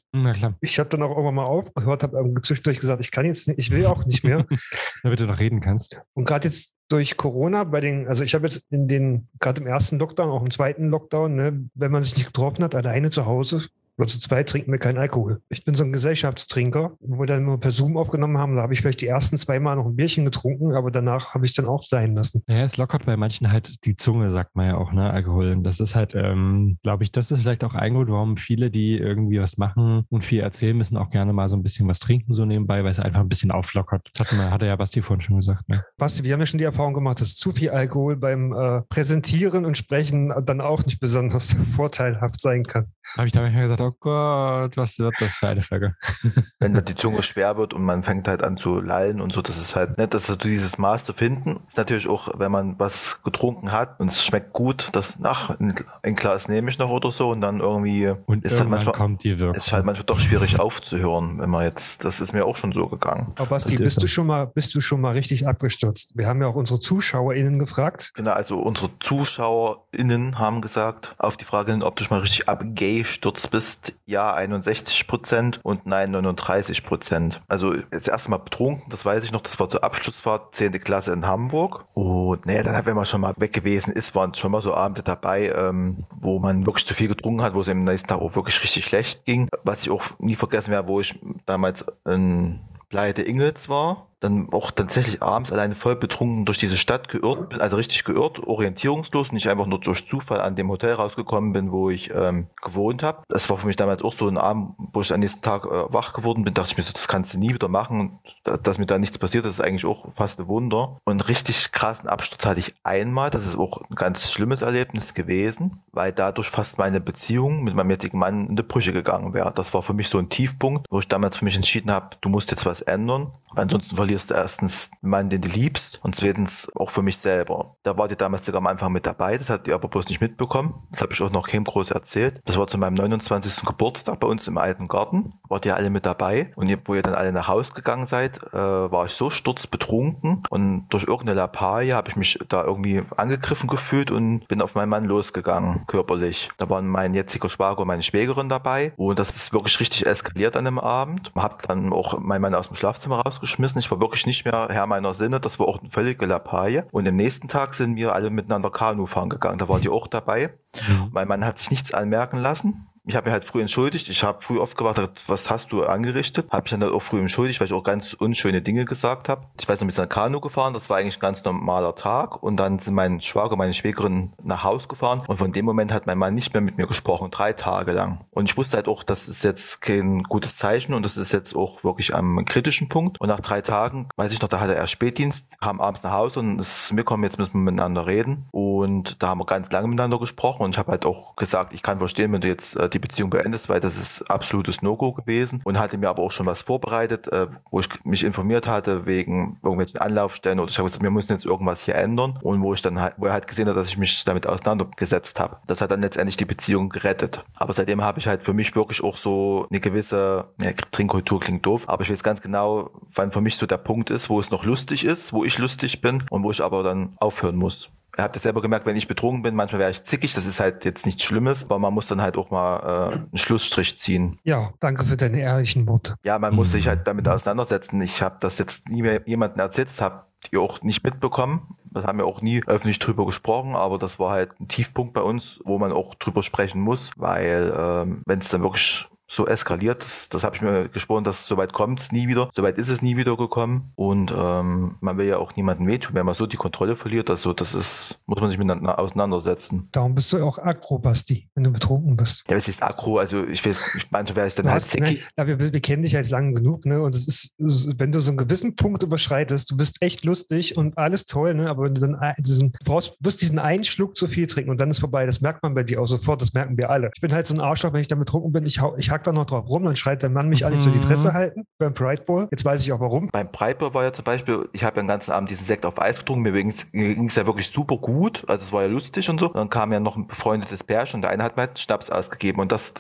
ich habe dann auch irgendwann mal aufgehört, habe zwischendurch gesagt, ich kann jetzt nicht, ich will auch nicht mehr. Damit du noch reden kannst. Und gerade jetzt durch Corona bei den, also ich habe jetzt in den, gerade im ersten Lockdown, auch im zweiten Lockdown, ne, wenn man sich nicht getroffen hat, alleine zu Hause, oder zu zweit trinken wir keinen Alkohol. Ich bin so ein Gesellschaftstrinker, wo wir dann nur per Zoom aufgenommen haben. Da habe ich vielleicht die ersten zwei Mal noch ein Bierchen getrunken, aber danach habe ich es dann auch sein lassen. Ja, es lockert bei manchen halt die Zunge, sagt man ja auch, ne, Alkohol. Und das ist halt, ähm, glaube ich, das ist vielleicht auch ein Grund, warum viele, die irgendwie was machen und viel erzählen müssen, auch gerne mal so ein bisschen was trinken so nebenbei, weil es einfach ein bisschen auflockert. Das hat, man, hat ja Basti vorhin schon gesagt. Ne? Basti, wir haben ja schon die Erfahrung gemacht, dass zu viel Alkohol beim äh, Präsentieren und Sprechen dann auch nicht besonders vorteilhaft sein kann. Habe ich da manchmal gesagt, oh Gott, was wird das für eine Folge? Wenn dann die Zunge schwer wird und man fängt halt an zu lallen und so, das ist halt nett, dass du dieses Maß zu finden. Ist natürlich auch, wenn man was getrunken hat und es schmeckt gut, das nach ein, ein Glas nehme ich noch oder so und dann irgendwie und ist halt manchmal kommt die Wirkung. Ist halt manchmal doch schwierig aufzuhören, wenn man jetzt, das ist mir auch schon so gegangen. Aber Basti, bist du schon mal, bist du schon mal richtig abgestürzt? Wir haben ja auch unsere ZuschauerInnen gefragt. Genau, also unsere ZuschauerInnen haben gesagt, auf die Frage hin, ob du schon mal richtig abgay Sturz bist, ja 61 Prozent und nein 39 Prozent. Also das erste Mal betrunken, das weiß ich noch, das war zur Abschlussfahrt, 10. Klasse in Hamburg. Und naja, dann, wenn man schon mal weg gewesen ist, waren schon mal so Abende dabei, ähm, wo man wirklich zu viel getrunken hat, wo es im nächsten Tag auch wirklich richtig schlecht ging. Was ich auch nie vergessen werde, wo ich damals in Pleite Ingels war dann auch tatsächlich abends alleine voll betrunken durch diese Stadt geirrt bin, also richtig geirrt, orientierungslos, nicht einfach nur durch Zufall an dem Hotel rausgekommen bin, wo ich ähm, gewohnt habe. Das war für mich damals auch so ein Abend, wo ich am nächsten Tag äh, wach geworden bin, dachte ich mir so, das kannst du nie wieder machen. Dass, dass mir da nichts passiert, das ist eigentlich auch fast ein Wunder. Und richtig krassen Absturz hatte ich einmal, das ist auch ein ganz schlimmes Erlebnis gewesen, weil dadurch fast meine Beziehung mit meinem jetzigen Mann in die Brüche gegangen wäre. Das war für mich so ein Tiefpunkt, wo ich damals für mich entschieden habe, du musst jetzt was ändern. Ansonsten verlierst du erstens Mann, den du liebst und zweitens auch für mich selber. Da war die damals sogar am Anfang mit dabei, das hat ihr aber bloß nicht mitbekommen. Das habe ich auch noch keinem groß erzählt. Das war zu meinem 29. Geburtstag bei uns im alten Garten. Wart ihr alle mit dabei und ihr, wo ihr dann alle nach Hause gegangen seid, äh, war ich so sturzbetrunken und durch irgendeine Lappalie habe ich mich da irgendwie angegriffen gefühlt und bin auf meinen Mann losgegangen, körperlich. Da waren mein jetziger Schwager und meine Schwägerin dabei und das ist wirklich richtig eskaliert an dem Abend. Hab dann auch meinen Mann aus dem Schlafzimmer rausgeschmissen. Ich war wirklich nicht mehr Herr meiner Sinne. Das war auch eine völlige Lappalie. Und am nächsten Tag sind wir alle miteinander Kanu fahren gegangen. Da war die auch dabei. Mhm. Mein Mann hat sich nichts anmerken lassen ich habe mich halt früh entschuldigt. Ich habe früh gewartet, was hast du angerichtet? Habe ich dann halt auch früh entschuldigt, weil ich auch ganz unschöne Dinge gesagt habe. Ich weiß noch, mit einer Kanu gefahren. Das war eigentlich ein ganz normaler Tag. Und dann sind mein Schwager, meine Schwägerin nach Haus gefahren. Und von dem Moment hat mein Mann nicht mehr mit mir gesprochen, drei Tage lang. Und ich wusste halt auch, das ist jetzt kein gutes Zeichen und das ist jetzt auch wirklich am kritischen Punkt. Und nach drei Tagen, weiß ich noch, da hatte er Spätdienst, kam abends nach Hause und ist mir kommen, jetzt müssen wir miteinander reden. Und da haben wir ganz lange miteinander gesprochen und ich habe halt auch gesagt, ich kann verstehen, wenn du jetzt äh, die Beziehung beendest, weil das ist absolutes No-Go gewesen und hatte mir aber auch schon was vorbereitet, äh, wo ich mich informiert hatte wegen irgendwelchen Anlaufstellen oder ich habe gesagt, wir müssen jetzt irgendwas hier ändern und wo ich dann halt, wo er halt gesehen hat, dass ich mich damit auseinandergesetzt habe. Das hat dann letztendlich die Beziehung gerettet. Aber seitdem habe ich halt für mich wirklich auch so eine gewisse, ja, Trinkkultur klingt doof, aber ich weiß ganz genau, wann für mich so der Punkt ist, wo es noch lustig ist, wo ich lustig bin und wo ich aber dann aufhören muss ihr habt das selber gemerkt, wenn ich betrunken bin, manchmal wäre ich zickig. Das ist halt jetzt nichts Schlimmes, aber man muss dann halt auch mal äh, einen Schlussstrich ziehen. Ja, danke für deine ehrlichen Worte. Ja, man mhm. muss sich halt damit auseinandersetzen. Ich habe das jetzt nie mehr jemandem erzählt, das habt ihr auch nicht mitbekommen Das haben wir auch nie öffentlich drüber gesprochen, aber das war halt ein Tiefpunkt bei uns, wo man auch drüber sprechen muss, weil ähm, wenn es dann wirklich so eskaliert. Das, das habe ich mir gesprochen, dass so weit kommt es nie wieder. So weit ist es nie wieder gekommen. Und ähm, man will ja auch niemandem wehtun, wenn man so die Kontrolle verliert. Also das ist, muss man sich miteinander auseinandersetzen. Darum bist du auch aggro, Basti, wenn du betrunken bist. Ja, es ist aggro. Also ich weiß, manchmal wäre ich dann Du halt zickig. ja, wir, wir kennen dich jetzt lang genug, ne? Und es ist, wenn du so einen gewissen Punkt überschreitest, du bist echt lustig und alles toll, ne? Aber wenn du dann diesen, du brauchst, wirst diesen einen Schluck zu viel trinken und dann ist vorbei. Das merkt man bei dir auch sofort, das merken wir alle. Ich bin halt so ein Arschloch, wenn ich dann betrunken bin, ich, hau- ich hack da noch drauf rum, dann schreit der Mann mich alles so die Mhm. Fresse halten beim Pride Ball. Jetzt weiß ich auch warum. Beim Breitbier war ja zum Beispiel, ich habe ja den ganzen Abend diesen Sekt auf Eis getrunken, mir ging es ja wirklich super gut, also es war ja lustig und so. Dann kam ja noch ein befreundetes Pärchen und der eine hat mir halt Schnaps ausgegeben und das,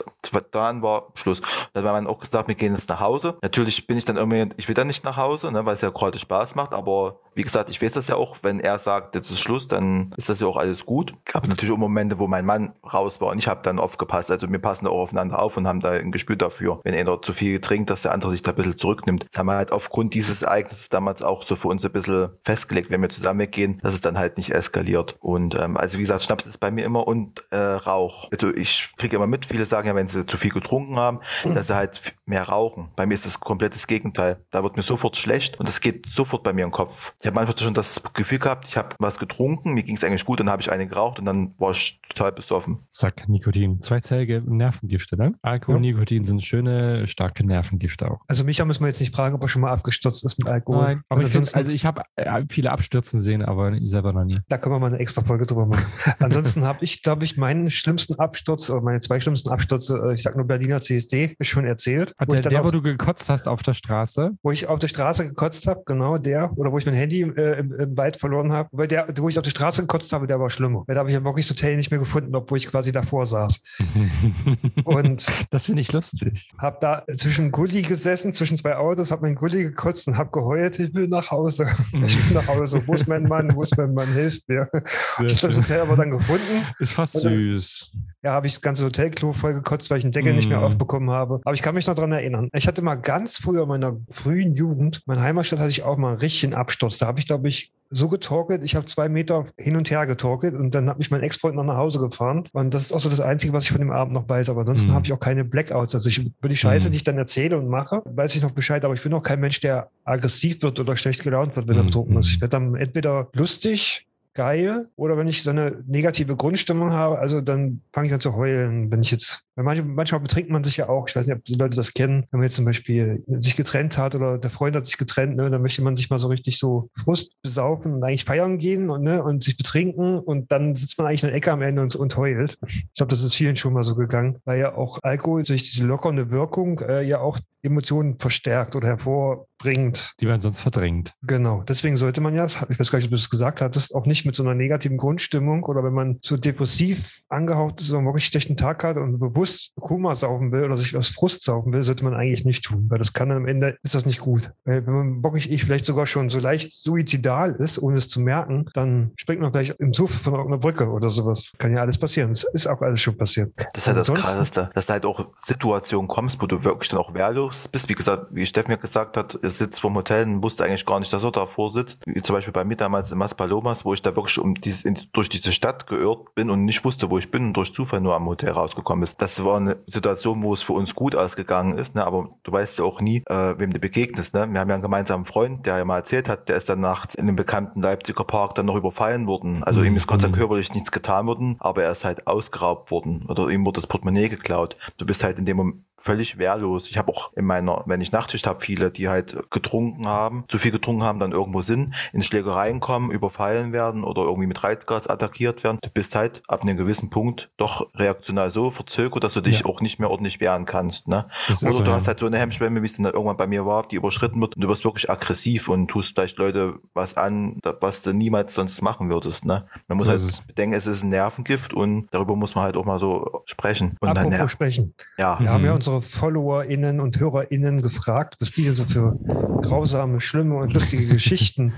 dann war Schluss. Dann hat man auch gesagt, wir gehen jetzt nach Hause. Natürlich bin ich dann irgendwie, ich will dann nicht nach Hause, ne, weil es ja gerade Spaß macht, aber wie gesagt, ich weiß das ja auch, wenn er sagt, jetzt ist Schluss, dann ist das ja auch alles gut. Gab natürlich auch Momente, wo mein Mann raus war und ich habe dann aufgepasst, also wir passen da auch aufeinander auf und haben da ein Gespür dafür, wenn einer zu viel trinkt, dass der andere sich da ein bisschen zurücknimmt. Das haben wir halt aufgrund dieses Ereignisses damals auch so für uns ein bisschen festgelegt, wenn wir zusammen weggehen, dass es dann halt nicht eskaliert. Und ähm, also wie gesagt, Schnaps ist bei mir immer und äh, Rauch. Also ich kriege immer mit, viele sagen ja, wenn sie zu viel getrunken haben, dass sie halt mehr rauchen. Bei mir ist das komplettes Gegenteil. Da wird mir sofort schlecht und es geht sofort bei mir im Kopf. Ich habe manchmal schon das Gefühl gehabt, ich habe was getrunken, mir ging es eigentlich gut, dann habe ich eine geraucht und dann war ich total besoffen. Zack, Nikotin. Zweizeilige Nervengifte, ne? Alkohol und Nikotin sind schöne, starke Nervengifte auch. Also Micha muss man jetzt nicht fragen, ob er schon mal abgestürzt ist mit Alkohol. aber Und ich find, also ich habe äh, viele Abstürzen sehen, aber ich selber noch nie. Da können wir mal eine extra Folge drüber machen. Ansonsten habe ich, glaube ich, meinen schlimmsten Absturz oder meine zwei schlimmsten Abstürze, äh, ich sag nur Berliner CSD, schon erzählt. Hat wo, der, ich dann der auch, wo du gekotzt hast auf der Straße? wo ich auf der Straße gekotzt habe, genau der, oder wo ich mein Handy äh, im, im Wald verloren habe. Weil der, wo ich auf der Straße gekotzt habe, der war schlimmer. Da habe ich ja wirklich das Hotel nicht mehr gefunden, obwohl ich quasi davor saß. Und das finde ich lustig. habe da zwischen Gully gesessen, zwischen zwei Autos, habe mein Gully gekotzt und habe geheult, ich will nach Hause. Ich will nach Hause. Wo ist mein Mann? Wo ist mein Mann? Hilft mir. Ich habe das Hotel aber dann gefunden. Ist fast Oder- süß. Ja, habe ich das ganze Hotelklo voll gekotzt, weil ich den Deckel nicht mehr Mm. aufbekommen habe. Aber ich kann mich noch daran erinnern. Ich hatte mal ganz früher in meiner frühen Jugend, meine Heimatstadt hatte ich auch mal einen richtigen Absturz. Da habe ich, glaube ich, so getorkelt. Ich habe zwei Meter hin und her getorkelt und dann hat mich mein Ex-Freund noch nach Hause gefahren. Und das ist auch so das Einzige, was ich von dem Abend noch weiß. Aber ansonsten Mm. habe ich auch keine Blackouts. Also ich, über die Scheiße, Mm. die ich dann erzähle und mache, weiß ich noch Bescheid. Aber ich bin auch kein Mensch, der aggressiv wird oder schlecht gelaunt wird, wenn er Mm, betrunken ist. Ich werde dann entweder lustig, geil oder wenn ich so eine negative Grundstimmung habe, also dann fange ich an zu heulen, wenn ich jetzt, manchmal, manchmal betrinkt man sich ja auch, ich weiß nicht, ob die Leute das kennen, wenn man jetzt zum Beispiel sich getrennt hat oder der Freund hat sich getrennt, ne, dann möchte man sich mal so richtig so Frust besaufen und eigentlich feiern gehen und, ne, und sich betrinken und dann sitzt man eigentlich in der Ecke am Ende und, und heult. Ich glaube, das ist vielen schon mal so gegangen, weil ja auch Alkohol durch diese lockernde Wirkung äh, ja auch Emotionen verstärkt oder hervorbringt. Die werden sonst verdrängt. Genau, deswegen sollte man ja, ich weiß gar nicht, ob du es gesagt hattest, auch nicht mit so einer negativen Grundstimmung oder wenn man so depressiv angehaucht ist oder einen wirklich schlechten Tag hat und bewusst Koma saufen will oder sich aus Frust saufen will, sollte man eigentlich nicht tun, weil das kann dann am Ende, ist das nicht gut. Weil wenn man wirklich ich vielleicht sogar schon so leicht suizidal ist, ohne es zu merken, dann springt man vielleicht im Suff von irgendeiner Brücke oder sowas. Kann ja alles passieren. Es ist auch alles schon passiert. Das ist halt das Krasseste, dass du halt auch Situationen kommst, wo du wirklich dann auch wehrlos bist. Wie gesagt, wie Steffen mir gesagt hat, er sitzt vom Hotel und wusste eigentlich gar nicht, dass er davor sitzt. Wie zum Beispiel bei mir damals in Maspalomas, wo ich da wirklich um dieses, in, durch diese Stadt geirrt bin und nicht wusste, wo ich bin und durch Zufall nur am Hotel rausgekommen ist. Das war eine Situation, wo es für uns gut ausgegangen ist, ne? aber du weißt ja auch nie, äh, wem du begegnest. Ne? Wir haben ja einen gemeinsamen Freund, der ja mal erzählt hat, der ist dann nachts in einem bekannten Leipziger Park dann noch überfallen worden. Also Mhm. ihm ist Gott sei Dank körperlich nichts getan worden, aber er ist halt ausgeraubt worden oder ihm wurde das Portemonnaie geklaut. Du bist halt in dem Moment völlig wehrlos. Ich habe auch in meiner, wenn ich Nachtschicht habe, viele, die halt getrunken haben, zu viel getrunken haben, dann irgendwo sind, in Schlägereien kommen, überfallen werden oder irgendwie mit Reizgas attackiert werden. Du bist halt ab einem gewissen Punkt doch reaktional so verzögert, dass du dich Ja. auch nicht mehr ordentlich wehren kannst. Ne? Das ist Oder so, du ja. hast halt so eine Hemmschwelle, wie es dann irgendwann bei mir war, die überschritten wird und du wirst wirklich aggressiv und tust vielleicht Leute was an, was du niemals sonst machen würdest. Ne? Man muss So halt es. bedenken, es ist ein Nervengift und darüber muss man halt auch mal so sprechen. Und dann, Apropos ja, sprechen. ja, Wir haben ja Mhm. Unsere FollowerInnen und HörerInnen gefragt, was die denn so für grausame, schlimme und lustige Geschichten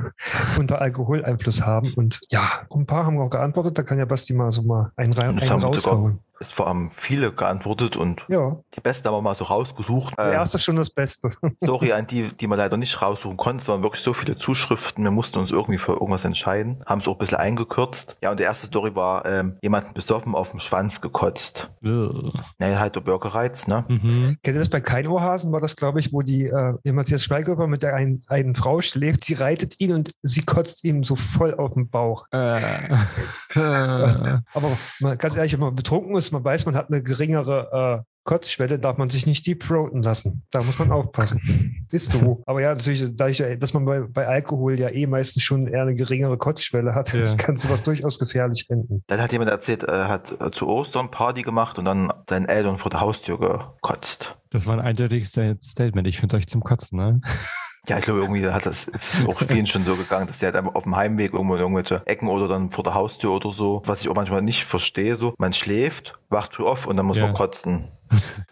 unter Alkoholeinfluss haben. Und ja, ein paar haben auch geantwortet. Da kann ja Basti mal so mal einen, rein, einen haben raushauen. Es haben viele geantwortet und Ja, die besten haben wir mal so rausgesucht. der Ähm, erste ist schon das Beste. Sorry an die, die man leider nicht raussuchen konnten. Es waren wirklich so viele Zuschriften. Wir mussten uns irgendwie für irgendwas entscheiden. Haben es auch ein bisschen eingekürzt. Ja, und die erste Story war, ähm, jemanden besoffen auf dem Schwanz gekotzt. Ugh. Naja, halt der Bürgerreiz, ne? Mhm. Kennt ihr das bei Kein Ohrhasen? War das, glaube ich, wo die äh, Matthias Schweighöfer mit der einen, einen Frau schläft, die reitet ihn und sie kotzt ihm so voll auf den Bauch. Äh. Aber ganz ehrlich, wenn man betrunken ist, man weiß, man hat eine geringere äh, Kotzschwelle, darf man sich nicht deep throaten lassen. Da muss man aufpassen. ist so. Aber ja, natürlich, dadurch, dass man bei, bei Alkohol ja eh meistens schon eher eine geringere Kotzschwelle hat, Ja. das kann sowas durchaus gefährlich enden. Dann hat jemand erzählt, er hat äh, zu Ostern Party gemacht und dann seinen Eltern vor der Haustür gekotzt. Das war ein eindeutiges Statement. Ich finde euch zum Kotzen, ne? Ja, ich glaube, irgendwie hat das ist auch vielen schon so gegangen, dass die halt einfach auf dem Heimweg irgendwo in irgendwelche Ecken oder dann vor der Haustür oder so, was ich auch manchmal nicht verstehe, so, man schläft, wacht früh auf und dann muss Ja. man kotzen.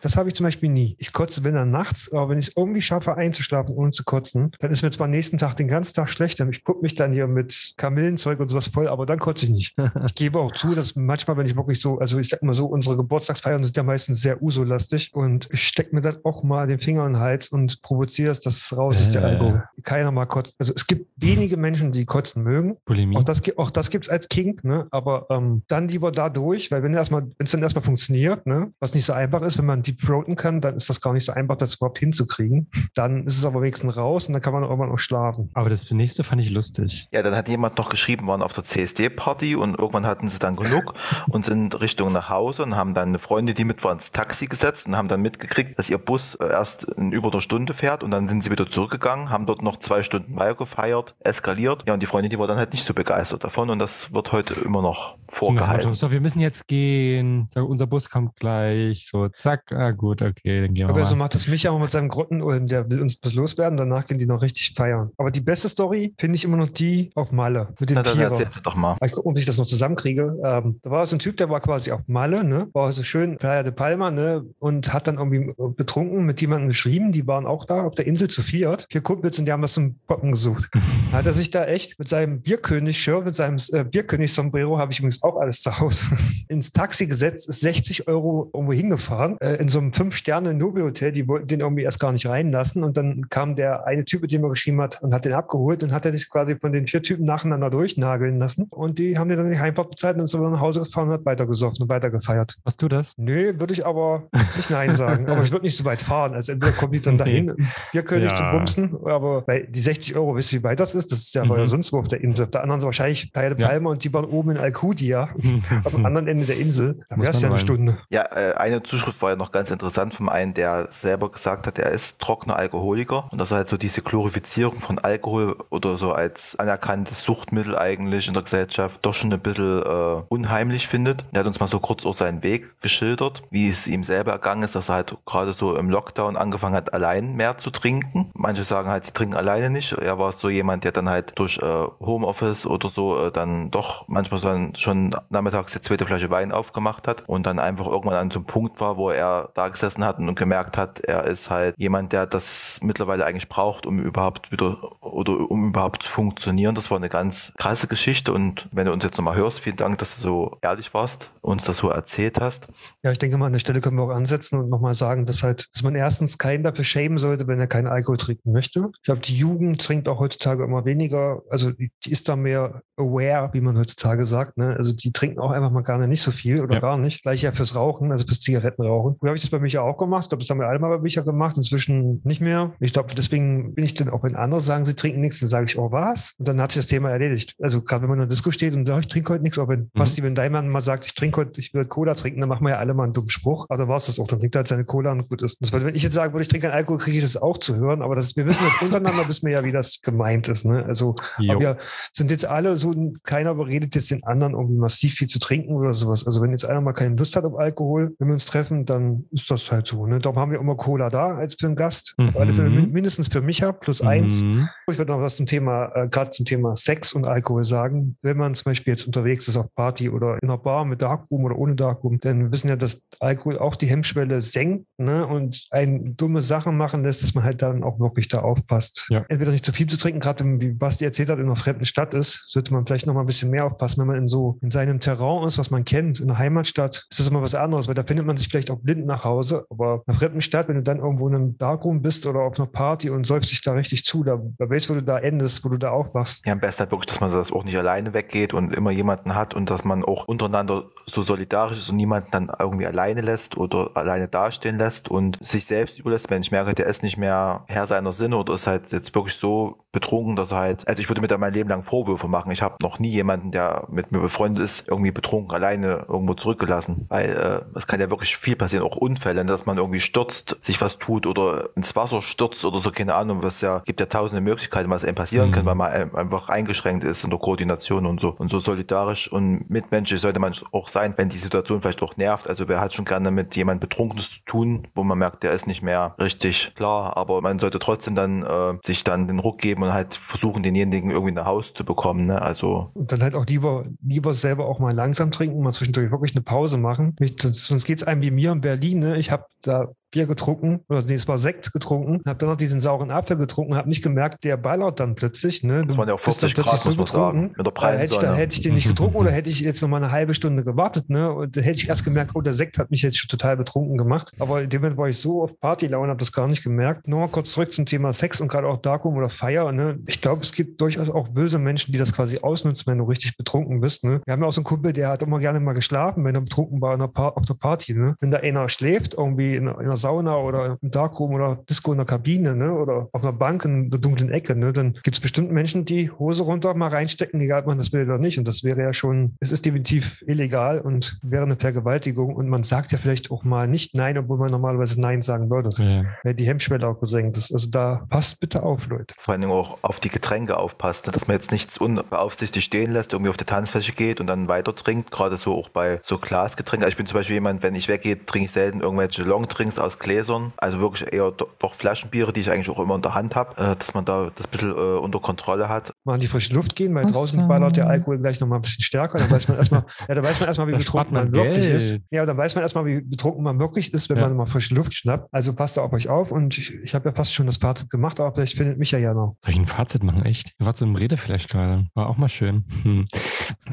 Das habe ich zum Beispiel nie. Ich kotze, wenn dann nachts, aber wenn ich es irgendwie schaffe, einzuschlafen, ohne zu kotzen, dann ist mir zwar am nächsten Tag den ganzen Tag schlecht, ich pupp mich dann hier mit Kamillenzeug und sowas voll, aber dann kotze ich nicht. Ich gebe auch zu, dass manchmal, wenn ich wirklich so, also ich sag mal so, unsere Geburtstagsfeiern sind ja meistens sehr usolastig und ich stecke mir dann auch mal den Finger in den Hals und provoziere es, dass es raus ist, der Äh. Alkohol. Keiner mal kotzt. Also es gibt wenige Menschen, die kotzen mögen. Bulimie. Auch das, auch das gibt es als Kink, ne? aber ähm, dann lieber da durch, weil wenn erstmal, wenn es dann erstmal funktioniert, ne? was nicht so einfach ist, wenn man deep throaten kann, dann ist das gar nicht so einfach, das überhaupt hinzukriegen. Dann ist es aber wenigstens raus und dann kann man irgendwann auch schlafen. Aber das nächste fand ich lustig. Ja, dann hat jemand noch geschrieben, waren auf der CSD-Party und irgendwann hatten sie dann genug und sind Richtung nach Hause und haben dann eine Freundin, die mit war, ins Taxi gesetzt und haben dann mitgekriegt, dass ihr Bus äh, erst in über einer Stunde fährt und dann sind sie wieder zurückgegangen, haben dort noch zwei Stunden weiter gefeiert, eskaliert. Ja, und die Freundin, die war dann halt nicht so begeistert davon und das wird heute immer noch Motto, vorgehalten. So, wir müssen jetzt gehen. Unser Bus kommt gleich. So, zack. Ah, gut, okay, dann gehen wir Aber so mal. macht das Micha immer mit seinem Grottenulm, der will uns bloß loswerden, danach gehen die noch richtig feiern. Aber die beste Story finde ich immer noch die auf Malle mit dem Na, dann Vierer. erzähl sie doch mal. Ich gucke, ob ich das noch zusammenkriege. Ähm, da war so ein Typ, der war quasi auf Malle, ne? War so schön Playa de Palma, ne? Und hat dann irgendwie betrunken mit jemandem geschrieben, die waren auch da auf der Insel zu viert. Vier Kumpels und die haben das zum Poppen gesucht. Da hat er sich da echt mit seinem Bierkönig-Shirt, mit seinem äh, Bierkönig-Sombrero, habe ich übrigens auch alles zu Hause, ins Taxi gesetzt, ist 60 Euro irgendwo hingefahren, äh, in so einem Fünf-Sterne-Nobel-Hotel, die wollten den irgendwie erst gar nicht reinlassen. Und dann kam der eine Typ, mit dem er geschrieben hat, und hat den abgeholt und hat er sich quasi von den vier Typen nacheinander durchnageln lassen. Und die haben dir dann die Heimfahrt bezahlt und dann ist er wieder nach Hause gefahren und hat weitergesoffen und weitergefeiert. Machst du das? Nee, würde ich aber nicht Nein sagen. aber ich würde nicht so weit fahren. Also entweder kommt die dann dahin, im Bierkönig Ja. zu bumsen, aber weil die 60 Euro, wisst ihr, wie weit das ist? Das ist ja Mhm. sonst wo auf der Insel. Auf der anderen ist wahrscheinlich Playa de Ja. Palma und die waren oben in Alcudia, am anderen Ende der Insel. Da wäre es ja eine rein. Stunde. Ja, äh, eine Zuschrift war ja noch ganz interessant vom einen, der selber gesagt hat, er ist trockener Alkoholiker und dass er halt so diese Glorifizierung von Alkohol oder so als anerkanntes Suchtmittel eigentlich in der Gesellschaft doch schon ein bisschen äh, unheimlich findet. Er hat uns mal so kurz auch seinen Weg geschildert, wie es ihm selber ergangen ist, dass er halt gerade so im Lockdown angefangen hat, allein mehr zu trinken. Manche sagen halt, sie trinken alleine nicht. Er war so jemand, der dann halt durch äh, Homeoffice oder so äh, dann doch manchmal so schon nachmittags die zweite Flasche Wein aufgemacht hat und dann einfach irgendwann an so einem Punkt war, wo er da gesessen hat und gemerkt hat, er ist halt jemand, der das mittlerweile eigentlich braucht, um überhaupt wieder oder um überhaupt zu funktionieren. Das war eine ganz krasse Geschichte und wenn du uns jetzt nochmal hörst, vielen Dank, dass du so ehrlich warst, uns das so erzählt hast. Ja, ich denke mal, an der Stelle können wir auch ansetzen und nochmal sagen, dass halt, dass man erstens keinen dafür schämen sollte, wenn er keinen Alkohol trinken möchte. Ich glaube, die Jugend trinkt auch heutzutage immer weniger, also die, die ist da mehr aware, wie man heutzutage sagt. Ne? Also die trinken auch einfach mal gerne nicht so viel oder Ja. gar nicht. Gleich ja fürs Rauchen, also fürs Zigarettenrauchen. Früher habe ich das bei Micha auch gemacht. Ich glaube, das haben wir alle mal bei Micha gemacht. Inzwischen nicht mehr. Ich glaube, deswegen bin ich dann auch, wenn andere sagen, sie trinken nichts, dann sage ich, oh was? Und dann hat sich das Thema erledigt. Also gerade wenn man in der Disco steht und sagt, ich trinke heute nichts, aber wenn Basti, wenn dein Mann mal sagt, ich trinke heute, ich will Cola trinken, dann machen wir ja alle mal einen dummen Spruch. Aber dann war es das auch. Dann trinkt er halt seine Cola und gut ist. Das, würde- wenn ich jetzt sagen würde, ich trinke keinen Alkohol, kriege ich das auch zu hören. Aber das, wir wissen das untereinander, wissen wir ja, wie das gemeint ist. Ne? Also wir sind jetzt alle so, keiner beredet jetzt den anderen irgendwie massiv viel zu trinken oder sowas. Also wenn jetzt einer mal keine Lust hat auf Alkohol, wenn wir uns treffen treffen, dann ist das halt so. Ne? Darum haben wir immer Cola da als für einen Gast. Mhm. Also mindestens für mich ab, plus eins. Mhm. Ich würde noch was zum Thema, äh, gerade zum Thema Sex und Alkohol sagen. Wenn man zum Beispiel jetzt unterwegs ist auf Party oder in einer Bar mit Darkroom oder ohne Darkroom, dann wissen ja, dass Alkohol auch die Hemmschwelle senkt ne? und einen dumme Sachen machen lässt, dass man halt dann auch wirklich da aufpasst. Ja. Entweder nicht zu viel zu trinken, gerade wie Basti erzählt hat, in einer fremden Stadt ist, sollte man vielleicht noch mal ein bisschen mehr aufpassen, wenn man in so in seinem Terrain ist, was man kennt, in der Heimatstadt, ist das immer was anderes, weil da findet man sich vielleicht auch blind nach Hause. Aber in einer fremden Stadt, wenn du dann irgendwo in einem Darkroom bist oder auf einer Party und säufst dich da richtig zu, da, da weißt, wo du da endest, wo du da aufwachst. Ja, am besten halt wirklich, dass man das auch nicht alleine weggeht und immer jemanden hat und dass man auch untereinander so solidarisch ist und niemanden dann irgendwie alleine lässt oder alleine dastehen lässt und sich selbst überlässt, wenn ich merke, der ist nicht mehr Herr seiner Sinne oder ist halt jetzt wirklich so betrunken, dass er halt, also ich würde mir da mein Leben lang Vorwürfe machen. Ich habe noch nie jemanden, der mit mir befreundet ist, irgendwie betrunken alleine irgendwo zurückgelassen, weil äh, es kann ja wirklich viel passieren, auch Unfälle, dass man irgendwie stürzt, sich was tut oder ins Wasser stürzt oder so, keine Ahnung, was ja, gibt ja tausende Möglichkeiten, was einem passieren mhm. kann, weil man einfach eingeschränkt ist in der Koordination und so. Und so solidarisch und mitmenschlich sollte man auch sein, wenn die Situation vielleicht auch nervt. Also wer hat schon gerne mit jemandem Betrunkenes zu tun, wo man merkt, der ist nicht mehr richtig klar, aber man sollte trotzdem dann äh, sich dann den Ruck geben und halt versuchen, denjenigen irgendwie nach Hause zu bekommen. Ne? Also und dann halt auch lieber, lieber selber auch mal langsam trinken, mal zwischendurch wirklich eine Pause machen. Sonst, sonst geht es einem wie mir in Berlin. Ne? Ich habe da Bier getrunken, oder nee, es war Sekt getrunken, habe dann noch diesen sauren Apfel getrunken, habe nicht gemerkt, der ballert dann plötzlich. Ne? Das waren ja auch 40 Grad, so muss man sagen, mit der prallen hätte, ich, hätte ich den nicht getrunken oder hätte ich jetzt noch mal eine halbe Stunde gewartet, ne? Und dann hätte ich erst gemerkt, oh, der Sekt hat mich jetzt schon total betrunken gemacht. Aber in dem Moment war ich so auf Partylaune, habe das gar nicht gemerkt. Nochmal kurz zurück zum Thema Sex und gerade auch Darkroom oder Feier. Ne? Ich glaube, es gibt durchaus auch böse Menschen, die das quasi ausnutzen, wenn du richtig betrunken bist. Ne? Wir haben ja auch so einen Kumpel, der hat immer gerne mal geschlafen, wenn er betrunken war auf der Party. Ne? Wenn da einer schläft, irgendwie in, in einer Sauna oder im Darkroom oder Disco in der Kabine ne? oder auf einer Bank in der dunklen Ecke, ne? dann gibt es bestimmt Menschen, die Hose runter mal reinstecken, egal ob man das will oder nicht. Und das wäre ja schon, es ist definitiv illegal und wäre eine Vergewaltigung. Und man sagt ja vielleicht auch mal nicht Nein, obwohl man normalerweise Nein sagen würde. Ja. Wenn die Hemmschwelle auch gesenkt ist. Also da passt bitte auf, Leute. Vor allen Dingen auch auf die Getränke aufpasst, ne? dass man jetzt nichts unbeaufsichtigt stehen lässt, irgendwie auf die Tanzfläche geht und dann weiter trinkt. Gerade so auch bei so Glasgetränken. Also ich bin zum Beispiel jemand, wenn ich weggehe, trinke ich selten irgendwelche Longdrinks aus Gläsern. Also wirklich eher doch Flaschenbiere, die ich eigentlich auch immer in der Hand habe, äh, dass man da das ein bisschen äh, unter Kontrolle hat. Mal in die frische Luft gehen, weil Was draußen ballert der Alkohol gleich nochmal ein bisschen stärker. Dann weiß man erstmal, ja, da weiß man erstmal, wie da betrunken man, man wirklich ist. Ja, dann weiß man erstmal, wie betrunken man wirklich ist, wenn ja. man mal frische Luft schnappt. Also passt da auf euch auf und ich, ich habe ja fast schon das Fazit gemacht, aber vielleicht findet mich ja ja noch. Soll ich ein Fazit machen, echt? Ich war so im Redeflash gerade. War auch mal schön. Hm.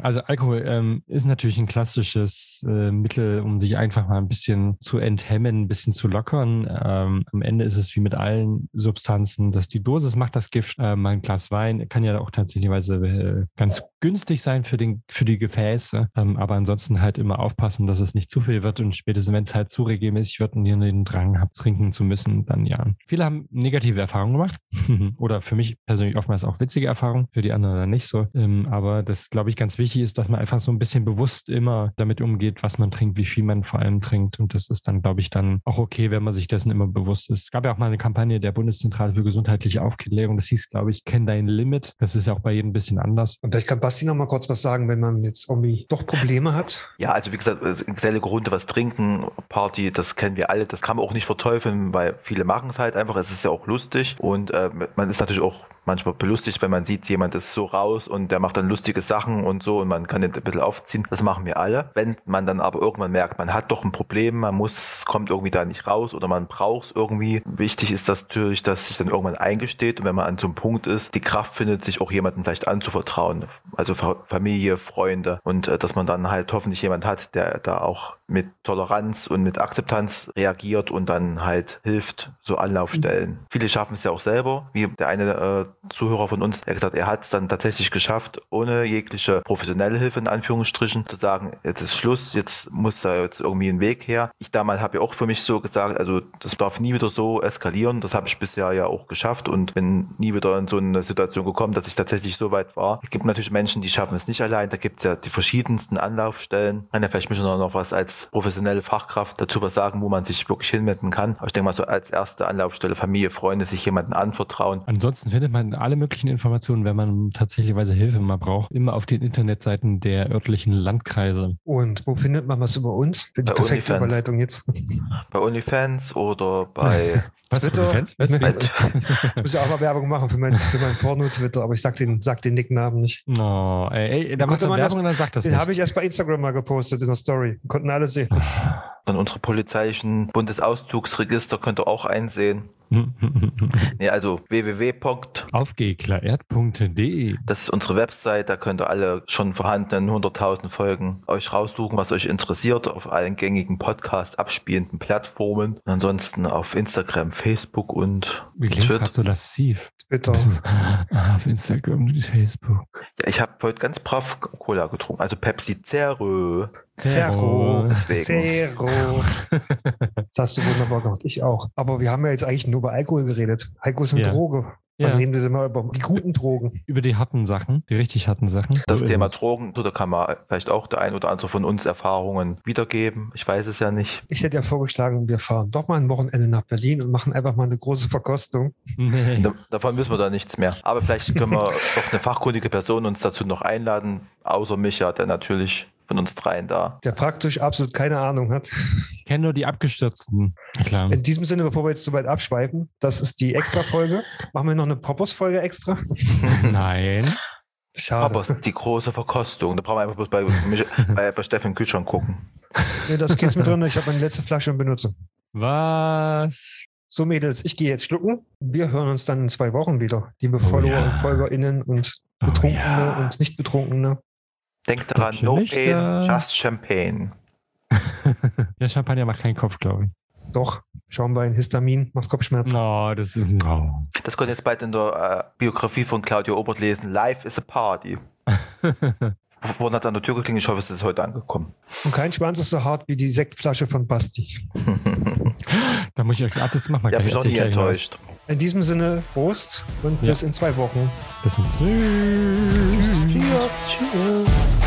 Also Alkohol ähm, ist natürlich ein klassisches äh, Mittel, um sich einfach mal ein bisschen zu enthemmen, ein bisschen zu lockern. Ähm, am Ende ist es wie mit allen Substanzen, dass die Dosis macht das Gift. Ähm, ein Glas Wein kann ja auch tatsächlich äh, ganz günstig sein für, den, für die Gefäße. Ähm, aber ansonsten halt immer aufpassen, dass es nicht zu viel wird und spätestens, wenn es halt zu regelmäßig wird und ihr den Drang habt, trinken zu müssen, dann ja. Viele haben negative Erfahrungen gemacht oder für mich persönlich oftmals auch witzige Erfahrungen, für die anderen dann nicht so. Ähm, aber das, glaube ich, ganz wichtig ist, dass man einfach so ein bisschen bewusst immer damit umgeht, was man trinkt, wie viel man vor allem trinkt. Und das ist dann, glaube ich, dann auch okay, wenn man sich dessen immer bewusst ist. Es gab ja auch mal eine Kampagne der Bundeszentrale für gesundheitliche Aufklärung. Das hieß, glaube ich, kenn dein Limit. Das ist ja auch bei jedem ein bisschen anders. Und vielleicht kann Basti noch mal kurz was sagen, wenn man jetzt irgendwie doch Probleme hat. Ja, also wie gesagt, gesellige Runde, was trinken, Party, das kennen wir alle. Das kann man auch nicht verteufeln, weil viele machen es halt einfach. Es ist ja auch lustig und äh, man ist natürlich auch manchmal belustigt, wenn man sieht, jemand ist so raus und der macht dann lustige Sachen und so und man kann den ein bisschen aufziehen. Das machen wir alle. Wenn man dann aber irgendwann merkt, man hat doch ein Problem, man muss, kommt irgendwie da nicht raus oder man braucht es irgendwie. Wichtig ist das natürlich, dass sich dann irgendwann eingesteht und wenn man an so einem Punkt ist, die Kraft findet, sich auch jemandem vielleicht anzuvertrauen. Also Familie, Freunde und äh, dass man dann halt hoffentlich jemand hat, der da auch mit Toleranz und mit Akzeptanz reagiert und dann halt hilft, so Anlaufstellen. Mhm. Viele schaffen es ja auch selber, wie der eine äh, Zuhörer von uns, der gesagt, er hat es dann tatsächlich geschafft, ohne jegliche professionelle Hilfe in Anführungsstrichen zu sagen, jetzt ist Schluss, jetzt muss da jetzt irgendwie ein Weg her. Ich damals habe ja auch für mich so gesagt, also das darf nie wieder so eskalieren. Das habe ich bisher ja auch geschafft und bin nie wieder in so eine Situation gekommen, dass ich tatsächlich so weit war. Es gibt natürlich Menschen, die schaffen es nicht allein. Da gibt es ja die verschiedensten Anlaufstellen. Kann ja vielleicht mich noch was als als professionelle Fachkraft dazu was sagen, wo man sich wirklich hinwenden kann. Aber ich denke mal so als erste Anlaufstelle Familie, Freunde, sich jemanden anvertrauen. Ansonsten findet man alle möglichen Informationen, wenn man tatsächlich Hilfe mal braucht, immer auf den Internetseiten der örtlichen Landkreise. Und wo findet man was über uns? Die Bei perfekte OnlyFans. Überleitung jetzt. Bei OnlyFans oder bei Was Twitter? Ich muss ja auch mal Werbung machen für mein, für mein Porno-Twitter, aber ich sag den, sag den Nicknamen nicht. Oh, ey, ey, da macht konnte man das- Werbung und dann sagt das Den nicht. habe ich erst bei Instagram mal gepostet in der Story. Konnten alle sehen. dann unsere polizeilichen Bundesauszugsregister könnt ihr auch einsehen. Nee, also www. Aufgeklärert.de. Das ist unsere Website, da könnt ihr alle schon vorhandenen 100.000 Folgen euch raussuchen, was euch interessiert, auf allen gängigen Podcast abspielenden Plattformen. Und ansonsten auf Instagram, Facebook und Wie klingt Twitter. gerade so lassiv? Twitter. Ah, auf Instagram und Facebook. Ja, ich habe heute ganz brav Cola getrunken, also Pepsi Zero. Zero. Zero. Das hast du wunderbar gemacht. Ich auch. Aber wir haben ja jetzt eigentlich nur über Alkohol geredet. Alkohol ist eine Ja. Droge. Ja. Dann reden wir immer über die guten Drogen. Über die harten Sachen, die richtig harten Sachen. Das So Thema. Drogen, da kann man vielleicht auch der ein oder andere von uns Erfahrungen wiedergeben. Ich weiß es ja nicht. Ich hätte ja vorgeschlagen, wir fahren doch mal ein Wochenende nach Berlin und machen einfach mal eine große Verkostung. Nee. Da, davon wissen wir da nichts mehr. Aber vielleicht können wir doch eine fachkundige Person uns dazu noch einladen, außer Micha, der natürlich von uns dreien da. Der praktisch absolut keine Ahnung hat. Ich kenne nur die Abgestürzten. Klar. In diesem Sinne, bevor wir jetzt so weit abschweifen, das ist die Extra-Folge. Machen wir noch eine Poppers-Folge extra? Nein. Schade. Aber die große Verkostung, da brauchen wir einfach bloß bei, bei, bei Steffen Kühlschrank gucken. Nee, das geht's mit drin. Ich habe meine letzte Flasche und benutze. Was? So, Mädels, ich gehe jetzt schlucken. Wir hören uns dann in zwei Wochen wieder. Liebe Oh Follower ja. und FolgerInnen und Oh Betrunkene ja. und Nicht-Betrunkene. Denkt daran, no pain, just champagne. Ja, Champagner macht keinen Kopf, glaube ich. Doch, Schaumwein, Histamin, macht Kopfschmerzen. No, das ist. Oh. Das könnt ihr jetzt bald in der äh, Biografie von Claudio Obert lesen. Life is a party. Vorhin hat an der Tür geklingelt, ich hoffe, es ist heute angekommen. Und kein Schwanz ist so hart wie die Sektflasche von Basti. Da muss ich euch. Ah, das machen wir Ich habe gleich. mich noch nie ich enttäuscht. In diesem Sinne, Prost und Ja. bis in zwei Wochen. Das sind. Tschüss. Cheers, cheers.